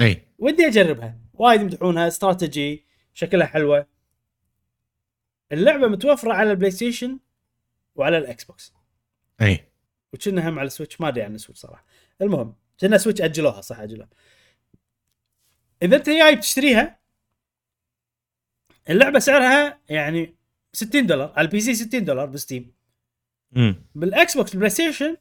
[SPEAKER 3] اي
[SPEAKER 1] ودي أجربها. وايد يمدحونها. استراتيجي شكلها حلوة. اللعبة متوفرة على البلاي ستيشن وعلى الإكس بوكس.
[SPEAKER 3] اي
[SPEAKER 1] وكنا هم على السويتش. ما أدري عن السويتش صراحة. المهم كنا سويتش أجلوها صح أجلوها. إذا أنت جاي بتشتريها اللعبة سعرها يعني 60 دولار على ال PC 60 دولار بستيم.
[SPEAKER 3] امم
[SPEAKER 1] بالإكس بوكس البلاي ستيشن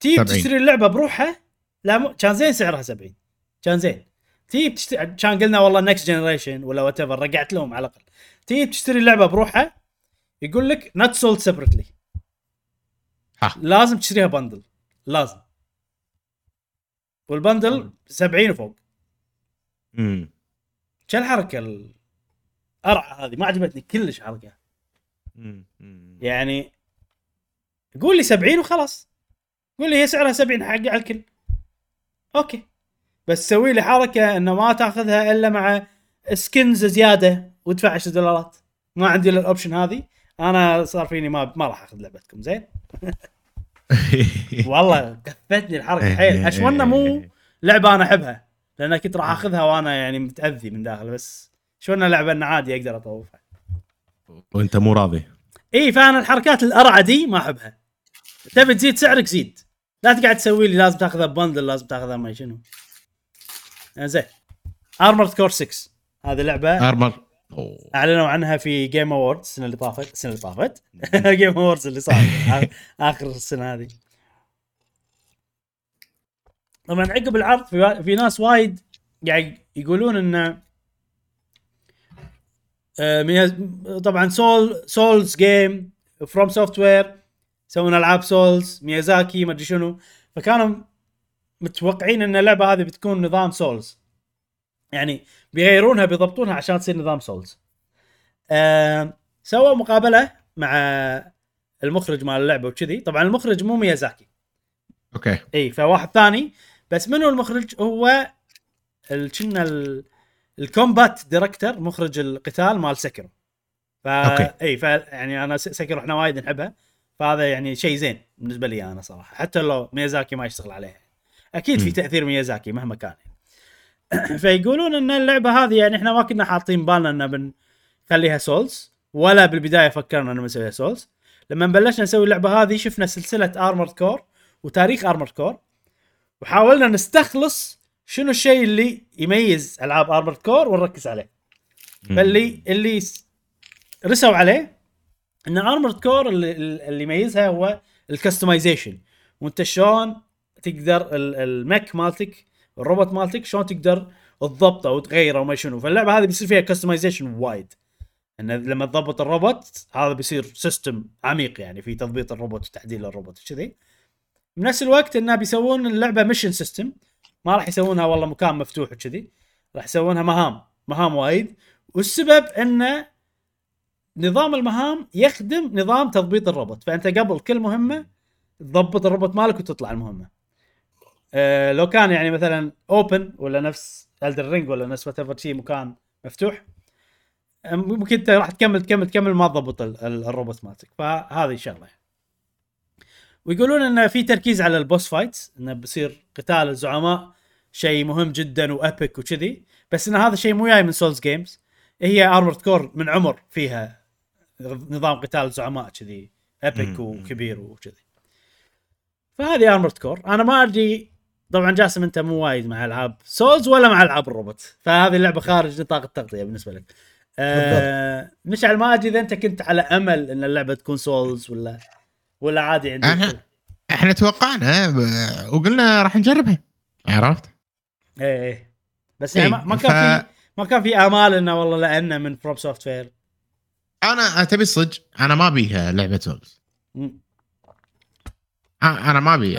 [SPEAKER 1] تجي
[SPEAKER 3] 70.
[SPEAKER 1] تشتري اللعبة بروحها لا مو كان زين سعرها 70 كان زين. تجي بتشتري كان قلنا والله next generation ولا whatever رجعت لهم على الأقل. تجي بتشتري اللعبة بروحها يقول لك not sold
[SPEAKER 3] separately.
[SPEAKER 1] لازم تشتريها bundle لازم. وال bundle 70 وفوق.
[SPEAKER 3] امم
[SPEAKER 1] شو الحركة القرعة هذه؟ ما عجبتني كلش حركة. يعني قول لي 70 وخلاص. قول لي هي سعرها 70 حق على الكل. أوكي. بس سوي لي حركة إنه ما تأخذها إلا مع skins زيادة وادفع 10 دولارات. ما عندي الا ال option هذه. أنا صار فيني ما ما راح أخذ لعبتكم. زين. والله عفتني الحركة حيل اشونا مو لعبة أنا أحبها لأن كنت راح أخذها وأنا يعني متأذي من داخل بس شلون لعبة إنه عادي أقدر أطوفها.
[SPEAKER 3] وأنت مو راضي.
[SPEAKER 1] إي فأنا الحركات القرعه دي ما أحبها. تبي تزيد سعرك زيد. لا تقعد تسوي لي لازم تأخذها bundle لازم تأخذها ما شنو. آه، زين ارمورد كور 6 هذه لعبة
[SPEAKER 3] ارمر أوه.
[SPEAKER 1] أعلنوا عنها في جيم اووردز السنة اللي طافت السنة اللي طافت. جيم اووردز اللي صار. اخر السنة هذه. طبعا عقب العرض في, في ناس وايد قاعد يقولون انه آه، طبعا سول souls game فروم سوفت وير يسوون ألعاب سولز ميازاكي ما أدري شنو. فكانوا متوقعين إن اللعبة هذه بتكون نظام سولز يعني بيغيرونها بيضبطونها عشان تصير نظام سولز آه سووا مقابلة مع المخرج مال اللعبة وكذي. طبعا المخرج مو ميازاكي.
[SPEAKER 3] أوكي.
[SPEAKER 1] إي فواحد ثاني. بس منو المخرج؟ هو كنا ال- ال combat director مخرج القتال مال سكيرو فا. إي ف يعني أنا س- سكيرو إحنا وايد نحبها فهذا يعني شيء زين بالنسبة لي أنا صراحة. حتى لو ميازاكي ما يشتغل عليها أكيد في
[SPEAKER 3] مم.
[SPEAKER 1] تأثير ميازاكي مهما كان. فيقولون إن اللعبة هذه يعني إحنا ما كنا حاطين بالنا ان بنخليها سولز ولا بالبداية فكرنا إنه بنسويها سولز لما بلشنا نسوي اللعبة هذه شفنا سلسلة ارمورد كور وتاريخ ارمورد كور وحاولنا نستخلص شنو الشيء اللي يميز ألعاب ارمورد كور ونركز عليه. فاللي اللي رسوا عليه إن ارمورد كور اللي, اللي يميزها هو ال customization وإنت شلون تقدر ال- ال mech مالتك الروبوت مالتك شلون تقدر تضبطه وتغيره وما شنو. فاللعبة هذه بيصير فيها customization وايد. إن لما تضبط الروبوت هذا بيصير system عميق يعني في تضبيط الروبوت وتعديل الروبوت وكذي. بنفس الوقت انه بيسوون اللعبة mission system ما راح يسوونها والله مكان مفتوح وكذي. راح يسوونها مهام مهام وايد. والسبب انه نظام المهام يخدم نظام تضبيط الروبوت. فأنت قبل كل مهمة تضبط الروبوت مالك وتطلع المهمة. أه لو كان يعني مثلا open ولا نفس إلدن رينج ولا نفس what شيء مكان مفتوح ممكن أنت راح تكمل تكمل تكمل ما تضبط ال- ال- الروبوت مالتك فهذه شغلة. ويقولون انه في تركيز على ال boss fights انه بصير قتال الزعماء شيء مهم جدا و epic وكذي. بس إن هذا شيء مو جاي من souls games هي ارمورد كور من عمر فيها نظام قتال الزعماء كذي
[SPEAKER 3] epic.
[SPEAKER 1] وكبير وكذي. فهذه ارمورد كور أنا ما أدري طبعا جاسم أنت مو وايد مع ألعاب souls ولا مع ألعاب الروبوت. فهذه اللعبة خارج نطاق التغطية بالنسبة لك. آه مشعل ما ادري إذا أنت كنت على أمل إن اللعبة تكون souls ولا ولا عادي عندك.
[SPEAKER 3] أنا- إحنا توقعنا ب- وقلنا راح نجربها. عرفت؟
[SPEAKER 1] إيه إيه. بس يعني
[SPEAKER 3] إيه،
[SPEAKER 1] ما كان
[SPEAKER 3] ف-
[SPEAKER 1] في ما كان في آمال إنه والله لأنه من From Software
[SPEAKER 3] أنا تبي الصج أنا ما بيها لعبة souls. أنا ما
[SPEAKER 1] أبي.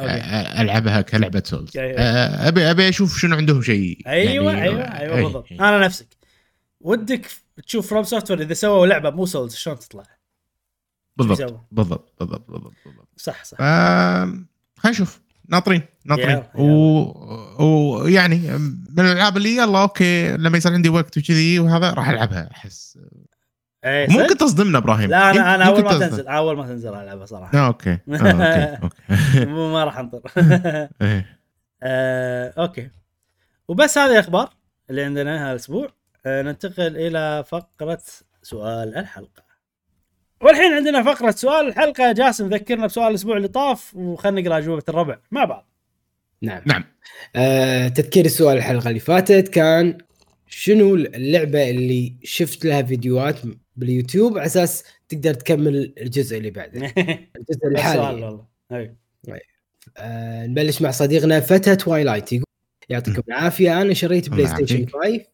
[SPEAKER 3] ألعبها كلعبة souls
[SPEAKER 1] أيوة.
[SPEAKER 3] ابي أبي أشوف شنو عندهم شيء
[SPEAKER 1] أيوه
[SPEAKER 3] يعني-
[SPEAKER 1] أيوه أيوه
[SPEAKER 3] أي-
[SPEAKER 1] بالضبط.
[SPEAKER 3] أي.
[SPEAKER 1] أنا نفسك. ودك تشوف From Soft إذا سووا لعبة مو souls شلون تطلع؟
[SPEAKER 3] بالضبط؟ بالضبط بالضبط بالضبط
[SPEAKER 1] صح صح.
[SPEAKER 3] خلينا نشوف. ناطرين ناطرين. ويعني و... يعني من الألعاب اللي يلا okay لما يصير عندي وقت وكذي وهذا راح ألعبها أحس.
[SPEAKER 1] إيه
[SPEAKER 3] ممكن؟ تصدمنا إبراهيم.
[SPEAKER 1] لا أنا أنا
[SPEAKER 3] أول
[SPEAKER 1] ما
[SPEAKER 3] تصدم.
[SPEAKER 1] تنزل أول ما تنزل العبها صراحة.
[SPEAKER 3] آه، okay. آه، okay okay.
[SPEAKER 1] مو ما راح أنطر.
[SPEAKER 3] إيه.
[SPEAKER 1] آه، أوكي. وبس هذه الأخبار اللي عندنا هالاسبوع آه، ننتقل إلى فقرة سؤال الحلقة. والحين عندنا فقرة سؤال الحلقة. جاسم ذكرنا بسؤال الأسبوع اللي طاف وخلنا نقرأ أجوبة الربع مع بعض.
[SPEAKER 2] نعم.
[SPEAKER 3] نعم.
[SPEAKER 2] آه تذكير السؤال الحلقة اللي فاتت كان شنو اللعبة اللي شفت لها فيديوهات باليوتيوب على أساس تقدر تكمل الجزء اللي بعده الجزء الحالي.
[SPEAKER 1] والله. أي.
[SPEAKER 2] آه نبلش مع صديقنا فتى Twilight يقول يعطيكم العافية أنا شريت PlayStation
[SPEAKER 3] يعافيك.
[SPEAKER 2] 5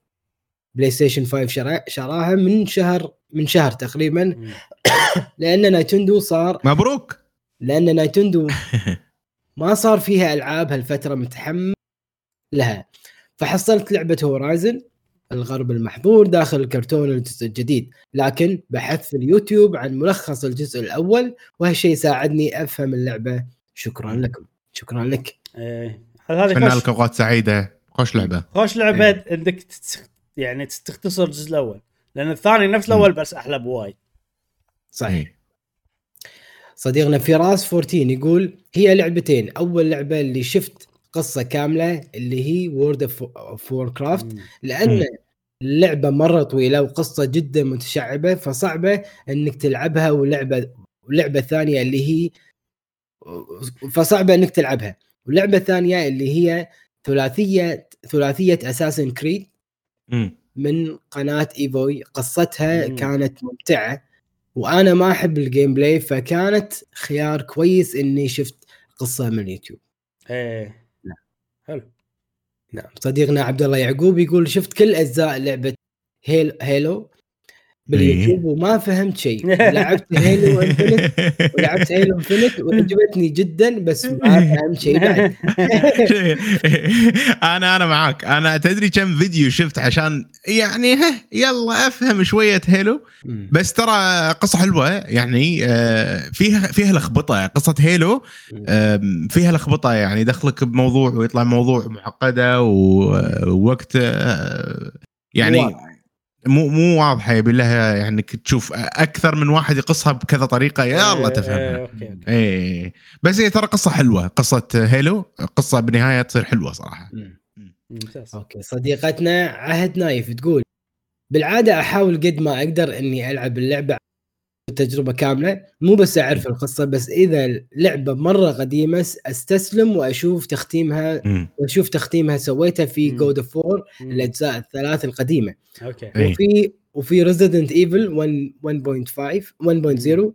[SPEAKER 2] PlayStation 5 شرا- شراها من شهر من شهر تقريبا. لأن Nintendo صار
[SPEAKER 3] مبروك.
[SPEAKER 2] لأن Nintendo ما صار فيها ألعاب هالفترة متحمس لها. فحصلت لعبة Horizon الغرب المحظور داخل الكرتون الجزء الجديد لكن بحثت في اليوتيوب عن ملخص الجزء الأول وهالشيء ساعدني أفهم اللعبة. شكرا لكم. شكرا لك.
[SPEAKER 1] هذه
[SPEAKER 3] اتمنى
[SPEAKER 1] خوش
[SPEAKER 3] لك اوقات سعيدة. خوش لعبة.
[SPEAKER 1] خوش لعبة انك تت- يعني تختصر الجزء الأول. لأن الثاني نفس الأول بس أحلى بوايد.
[SPEAKER 2] صحيح.
[SPEAKER 3] إيه.
[SPEAKER 2] صديقنا فراس 14 يقول هي لعبتين. أول لعبة اللي شفت قصة كاملة اللي هي World of
[SPEAKER 1] Warcraft.
[SPEAKER 2] لأن اللعبة مرة طويلة وقصة جدا متشعبة فصعبة إنك تلعبها ولعبة ولعبة ثانية اللي هي فصعبة إنك تلعبها واللعبه الثانية اللي هي ثلاثية ثلاثية Assassin's
[SPEAKER 3] Creed.
[SPEAKER 2] من قناة إيفوي قصتها
[SPEAKER 1] مم.
[SPEAKER 2] كانت ممتعة وأنا ما أحب ال gameplay فكانت خيار كويس إني شفت قصة من اليوتيوب إيه.
[SPEAKER 1] حلو.
[SPEAKER 2] نعم صديقنا عبد الله يعقوب يقول شفت كل أجزاء لعبة هيل Halo بال YouTube وما فهمت شيء. لعبت Halo Infinite ولعبت Halo Infinite وعجبتني جدا بس ما فهمت شيء بعد.
[SPEAKER 3] أنا أنا معاك. أنا تدري كم فيديو شفت عشان يعني ها يلا أفهم شوية
[SPEAKER 2] Halo.
[SPEAKER 3] بس ترى قصة حلوة يعني آه، فيها فيها لخبطة. قصة Halo فيها لخبطة يعني. يدخلك بموضوع ويطلع موضوع معقدة ووقت آه، يعني. مو مو واضحة يبي لها يعني إنك تشوف أكثر من واحد يقصها بكذا طريقة يلا
[SPEAKER 1] إيه،
[SPEAKER 3] تفهمها.
[SPEAKER 1] okay okay.
[SPEAKER 3] إيه بس هي ترى قصة حلوة قصة Halo قصة بالنهاية تصير حلوة صراحة.
[SPEAKER 2] مم.
[SPEAKER 1] ممتاز.
[SPEAKER 2] okay صديقتنا عهد نايف تقول بالعادة أحاول قد ما أقدر إني ألعب اللعبة تجربة كاملة مو بس أعرف القصة بس إذا لعبة مرة قديمة أستسلم وأشوف تختيمها. وأشوف تختيمها سويتها في. God of War
[SPEAKER 1] مم.
[SPEAKER 2] الأجزاء الثلاث
[SPEAKER 1] القديمة
[SPEAKER 3] okay.
[SPEAKER 2] وفي وفي Resident Evil 1.5 1.0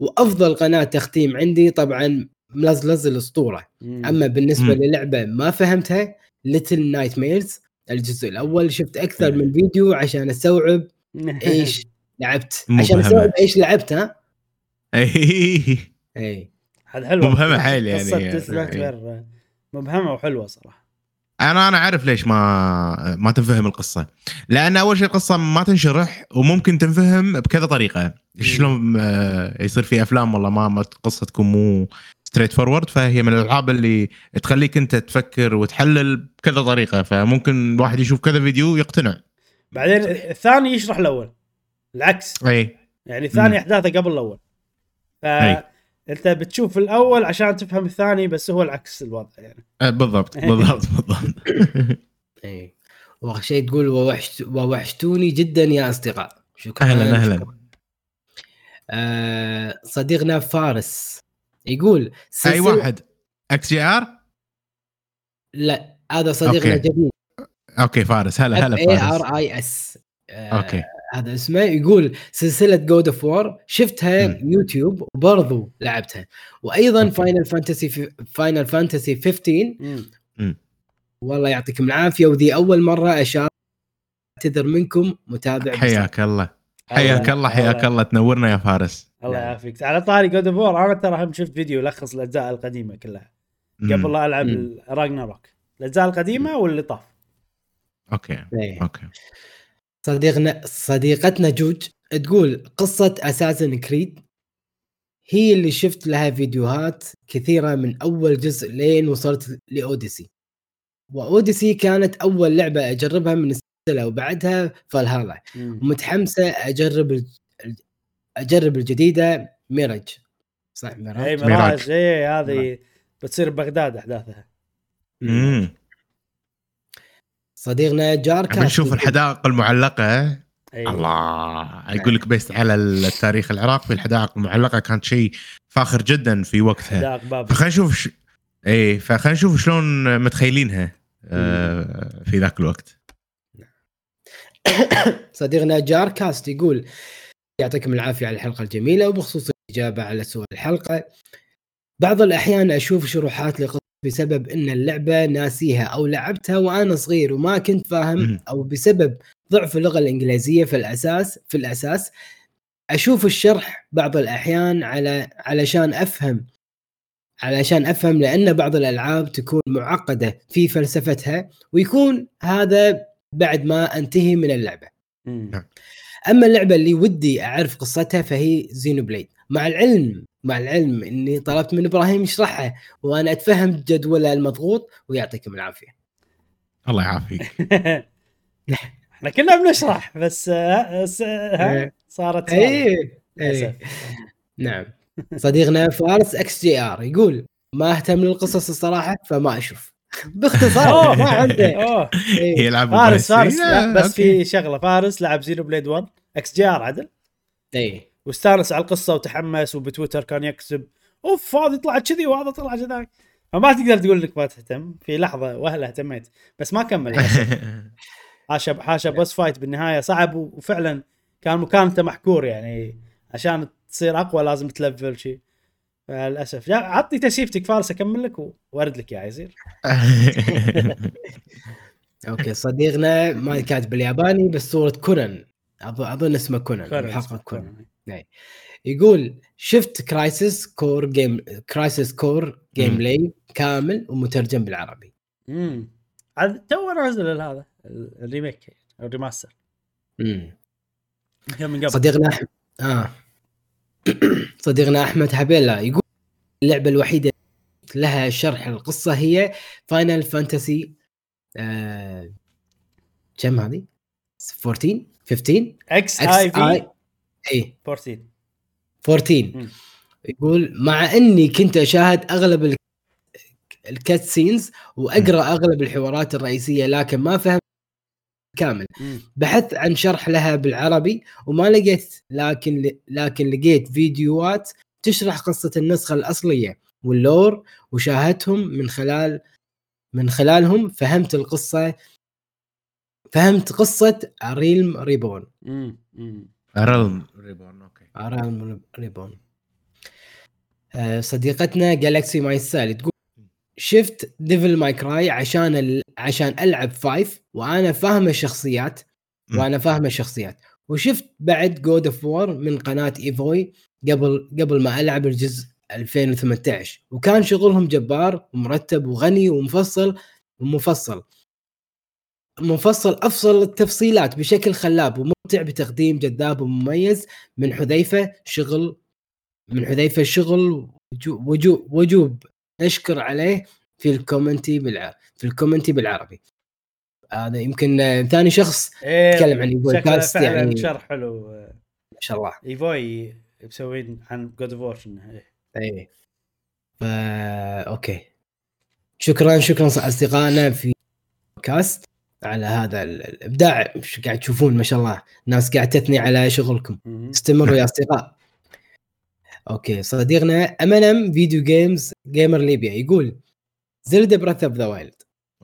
[SPEAKER 2] وأفضل قناة تختيم عندي طبعا ملزلز الأسطورة
[SPEAKER 1] مم.
[SPEAKER 2] أما بالنسبة
[SPEAKER 3] مم.
[SPEAKER 2] للعبة ما فهمتها Little Nightmares الجزء الأول شفت أكثر
[SPEAKER 3] مم.
[SPEAKER 2] من فيديو عشان أستوعب إيش لعبت عشان. استوعب إيش لعبت ها؟
[SPEAKER 3] إيه.
[SPEAKER 2] اي
[SPEAKER 1] هذا حلو
[SPEAKER 3] مبهمة حيل يعني.
[SPEAKER 1] قصة
[SPEAKER 3] يعني.
[SPEAKER 1] Little Nightmare مبهمه وحلوة صراحة.
[SPEAKER 3] أنا أنا عارف ليش ما ما تنفهم القصة. لأن أول شيء القصة ما تنشرح وممكن تنفهم بكذا طريقة. شلون آه، يصير في أفلام والله ما ما القصة تكون مو straightforward فهي من الألعاب اللي تخليك أنت تفكر وتحلل بكذا طريقة. فممكن الواحد يشوف كذا فيديو يقتنع.
[SPEAKER 1] بعدين الثاني يشرح الأول. العكس.
[SPEAKER 3] أي.
[SPEAKER 1] يعني الثاني. أحداثه قبل
[SPEAKER 3] الأول.
[SPEAKER 1] فانت بتشوف الأول عشان تفهم الثاني بس هو العكس الوضع يعني.
[SPEAKER 3] آه، بالضبط بالضبط بالضبط.
[SPEAKER 2] اي وآخر شيء تقول ووحشت ووحشتوني جدا يا أصدقاء. شكرا.
[SPEAKER 3] أهلا
[SPEAKER 2] أهلا. آه صديقنا فارس يقول أي
[SPEAKER 3] واحد. XGR
[SPEAKER 2] لا هذا صديقنا
[SPEAKER 3] okay.
[SPEAKER 2] جديد
[SPEAKER 3] okay فارس. هلا هلا
[SPEAKER 2] اي
[SPEAKER 3] فارس
[SPEAKER 2] R E S
[SPEAKER 3] okay.
[SPEAKER 2] هذا اسمه يقول سلسلة God of War شفتها. يوتيوب وبرضو لعبتها
[SPEAKER 3] وأيضا.
[SPEAKER 2] Final Fantasy Final Fantasy 15
[SPEAKER 1] مم.
[SPEAKER 2] والله يعطيكم العافية وذي أول مرة اشارك اعتذر منكم متابع.
[SPEAKER 3] حياك الله حياك الله حياك الله تنورنا يا فارس
[SPEAKER 1] الله
[SPEAKER 2] نعم.
[SPEAKER 1] يعافيك على طاري God of War أنا ترى هم شفت فيديو يلخص الأجزاء القديمة كلها قبل لا
[SPEAKER 2] ألعب.
[SPEAKER 1] Ragnarok الأجزاء القديمة واللي طاف
[SPEAKER 3] okay
[SPEAKER 2] إيه.
[SPEAKER 3] okay
[SPEAKER 2] صديقنا صديقتنا جوج تقول قصة Assassin's Creed هي اللي شفت لها فيديوهات كثيرة من أول جزء لين وصلت ل Odyssey و Odyssey كانت أول لعبة أجربها من السلسله وبعدها فالهالا.
[SPEAKER 1] مم.
[SPEAKER 2] ومتحمسه أجرب ال- أجرب الجديدة ميراج. صح
[SPEAKER 1] اي
[SPEAKER 2] Mirage.
[SPEAKER 1] Mirage اي هذه بتصير ببغداد أحداثها.
[SPEAKER 3] امم
[SPEAKER 2] صديقنا جاركا
[SPEAKER 3] نبي نشوف الحدائق المعلقة.
[SPEAKER 1] أي.
[SPEAKER 3] الله. يقول لك based على التاريخ العراقي الحدائق المعلقة كانت شيء فاخر جدا في وقتها. فخلينا نشوف ش... اي فخلينا نشوف شلون متخيلينها آه، في ذاك الوقت.
[SPEAKER 2] صديقنا جاركاست يقول يعطيكم العافية على الحلقة الجميلة وبخصوص الإجابة على سؤال الحلقة. بعض الأحيان أشوف شروحات لقصة بسبب إن اللعبة ناسيها أو لعبتها وأنا صغير وما كنت فاهم. أو بسبب ضعف اللغة الإنجليزية في الأساس في الأساس أشوف الشرح بعض الأحيان على علشان أفهم علشان أفهم لأن بعض الألعاب تكون معقدة في فلسفتها ويكون هذا بعد ما أنتهي من
[SPEAKER 1] اللعبة.
[SPEAKER 3] نعم.
[SPEAKER 2] أما اللعبة اللي ودي أعرف قصتها فهي Xenoblade مع العلم مع العلم إني طلبت من إبراهيم يشرحها وأنا أتفهم جدولها المضغوط ويعطيكم العافية.
[SPEAKER 3] الله يعافيك.
[SPEAKER 1] إحنا كنا بنشرح بس آه، آه، ها،
[SPEAKER 2] إيه.
[SPEAKER 1] صارت للأسف.
[SPEAKER 2] إيه. نعم. صديقنا فارس XGR يقول ما أهتم للقصص الصراحة فما أشوف. باختصار
[SPEAKER 1] أوه.
[SPEAKER 2] ما عنده.
[SPEAKER 1] أوه.
[SPEAKER 2] إيه.
[SPEAKER 3] يلعب
[SPEAKER 1] فارس فارس بس
[SPEAKER 3] okay.
[SPEAKER 1] في شغلة. فارس لعب Xenoblade 1 XGR عدل.
[SPEAKER 2] إيه.
[SPEAKER 1] واستانس على القصة وتحمس وبتويتر كان يكتب أوف هذه طلعت كذي وهذا طلع كذاك. فما تقدر تقول لك ما تهتم. في لحظة وهلة اهتميت بس ما كمل. حاشا حاشا boss fight بالنهاية صعب وفعلا كان مكانته محكور يعني. عشان تصير أقوى لازم تلفل شيء فللأسف. يا عطني تسيفتك فارس أكمل لك وأرد لك يا يزير
[SPEAKER 2] okay صديقنا ما كاتب بالياباني بس صورة كونان. أظ- أظن اسمه كونان المحقق كونان. يقول شفت Crisis Core game Crisis Core
[SPEAKER 3] game.
[SPEAKER 2] play كامل ومترجم بالعربي.
[SPEAKER 1] امم عاد تو نزل هذا ال- ال remake أو ال remaster
[SPEAKER 2] مم.
[SPEAKER 1] يمكن من قبل.
[SPEAKER 2] صديقنا احمد آه. صديقنا أحمد حبيلا يقول اللعبة الوحيدة لها شرح القصة هي Final Fantasy آه كم هذه؟ 14 15
[SPEAKER 1] X
[SPEAKER 2] X
[SPEAKER 1] I V
[SPEAKER 2] I I
[SPEAKER 1] 14
[SPEAKER 2] 14
[SPEAKER 1] مم.
[SPEAKER 2] يقول مع إني كنت أشاهد أغلب ال- ال cut scenes وأقرأ أغلب الحوارات الرئيسية لكن ما فهمت كامل. بحثت عن شرح لها بالعربي وما لقيت لكن لكن لقيت فيديوهات تشرح قصة النسخة الأصلية وال lore وشاهدتهم من خلال من خلالهم فهمت القصة فهمت قصة A Realm Reborn
[SPEAKER 1] مم. مم.
[SPEAKER 3] Realm Reborn okay
[SPEAKER 2] A Realm Reborn صديقتنا جالكسي ماي سال تقول شفت Devil May Cry عشان ال... عشان ألعب five وأنا فاهمة الشخصيات. وأنا فاهمة الشخصيات وشفت بعد God of War من قناة ايفوي قبل قبل ما ألعب الجزء 2018 وكان شغلهم جبار ومرتب وغني ومفصل ومفصل. مفصل أفصل التفصيلات بشكل خلاب بتقديم جذاب ومميز. من حذيفة شغل من حذيفة شغل وجو- وجو- وجوب. نشكر عليه في ال community بالع... في ال community بالعربي. هذا يمكن ثاني شخص
[SPEAKER 1] إيه،
[SPEAKER 2] يتكلم عن
[SPEAKER 1] شكله
[SPEAKER 2] كاست يعني-
[SPEAKER 1] شرح حلو.
[SPEAKER 2] ما شاء الله.
[SPEAKER 1] ايفوي مسوين عن God of War
[SPEAKER 2] اي فا okay. شكرا شكرا أصدقائنا في كاست على هذا ال- الإبداع. مش قاعد تشوفون؟ ما شاء الله. ناس قاعد تثني على شغلكم. استمروا يا أصدقاء. okay صديقنا امنم video games gamer ليبيا يقول Zelda Breath of the Wild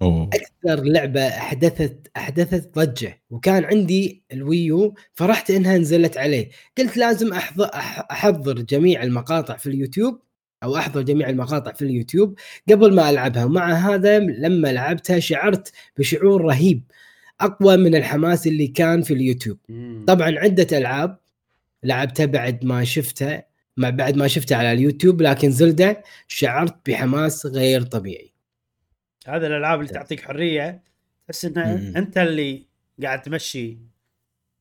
[SPEAKER 3] أوه.
[SPEAKER 2] أكثر لعبة احدثت أحدثت ضجة. وكان عندي ال Wii U فرحت إنها نزلت عليه. قلت لازم احضر أح- أحضر جميع المقاطع في اليوتيوب. أو أحضر جميع المقاطع في اليوتيوب قبل ما ألعبها. ومع هذا لما لعبتها شعرت بشعور رهيب أقوى من الحماس اللي كان في اليوتيوب. طبعا عدة ألعاب لعبتها بعد ما شفتها ما بعد ما شفتها على اليوتيوب لكن Zelda شعرت بحماس غير طبيعي.
[SPEAKER 1] هذا الألعاب اللي تعطيك حرية. تحس ان. أنت اللي قاعد تمشي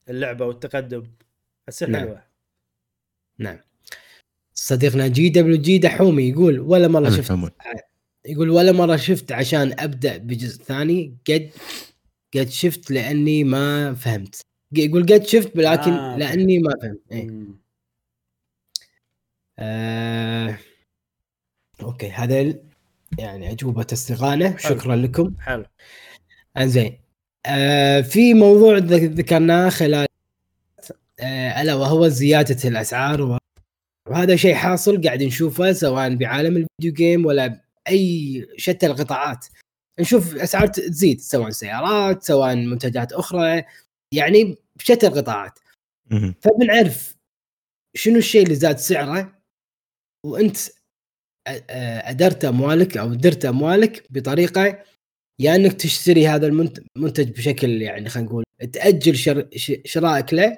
[SPEAKER 1] اللعبة والتقدم. تصير
[SPEAKER 2] نعم.
[SPEAKER 1] حلوة.
[SPEAKER 2] نعم. صديقنا جي دبليو جي دحومي يقول ولا
[SPEAKER 3] مرة
[SPEAKER 2] شفت. يقول ولا مرة شفت عشان أبدأ بجزء ثاني. قد قد شفت لأني ما فهمت. يقول قد شفت لكن
[SPEAKER 1] آه،.
[SPEAKER 2] لأني ما فهمت. إيه. آه... أوكي هذا ال- يعني أجوبة اصدقائنا شكرا لكم.
[SPEAKER 1] حلو.
[SPEAKER 2] إنزين. آه في موضوع ذ- ذكرناه خلال آه ألا وهو زيادة الأسعار و- وهذا شيء حاصل قاعد نشوفه سواء بعالم الفيديو جيم ولا بأي شتى القطاعات. نشوف أسعار تزيد سواء سيارات سواء منتجات أخرى يعني بشتى القطاعات. فبنعرف شنو الشيء اللي زاد سعره وأنت أدرت أموالك أو درت أموالك بطريقة يا يعني إنك تشتري هذا المنت- المنتج بشكل يعني خلينا نقول تأجل شر... ش- شرائك له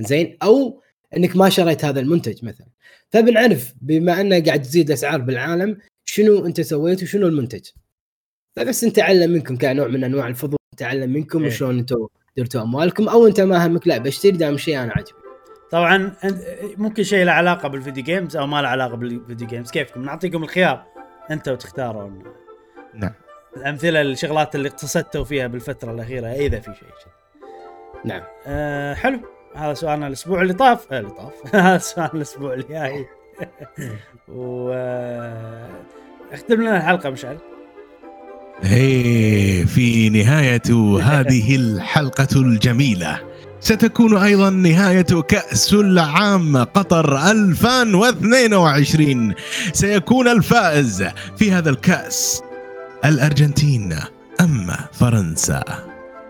[SPEAKER 2] زين أو إنك ما شريت هذا المنتج مثلا. فبنعرف بما أنه قاعد تزيد الأسعار بالعالم شنو أنت سويت وشنو المنتج؟ فبس نتعلم منكم كنوع من أنواع الفضول نتعلم منكم
[SPEAKER 1] إيه.
[SPEAKER 2] وشلون أنتم درتوا أموالكم أو أنت ما همك لا بشتري دام شيء أنا عاجبني.
[SPEAKER 1] طبعا ممكن شيء له علاقة بال video games أو ما له علاقة بال video games كيفكم؟ نعطيكم الخيار أنتوا تختارون
[SPEAKER 3] نعم.
[SPEAKER 1] الأمثلة الشغلات اللي اقتصدتوا فيها بالفترة الأخيرة إذا في شيء.
[SPEAKER 2] نعم.
[SPEAKER 1] أه حلو. هذا سؤالنا الأسبوع اللي طاف. آه اللي طاف. هذا سؤال الأسبوع اللي جاي و اختم لنا الحلقة مشعل.
[SPEAKER 3] هي في نهاية هذه الحلقة الجميلة. ستكون أيضا نهاية كأس العام قطر 2022 سيكون الفائز في هذا الكأس الأرجنتين أم فرنسا.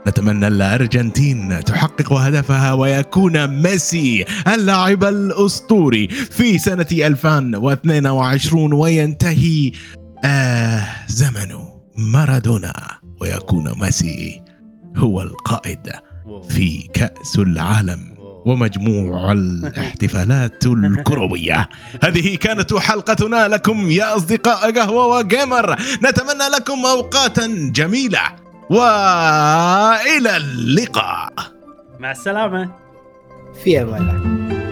[SPEAKER 3] نتمنى الأرجنتين تحقق هدفها ويكون ميسي اللاعب الأسطوري في سنة 2022 وينتهي آه زمن مارادونا ويكون ميسي هو القائد. في كأس العالم. ومجموع الاحتفالات الكروية هذه كانت حلقتنا لكم يا أصدقاء قهوة وجيمر نتمنى لكم أوقاتا جميلة وإلى اللقاء.
[SPEAKER 1] مع السلامة.
[SPEAKER 2] في أمان الله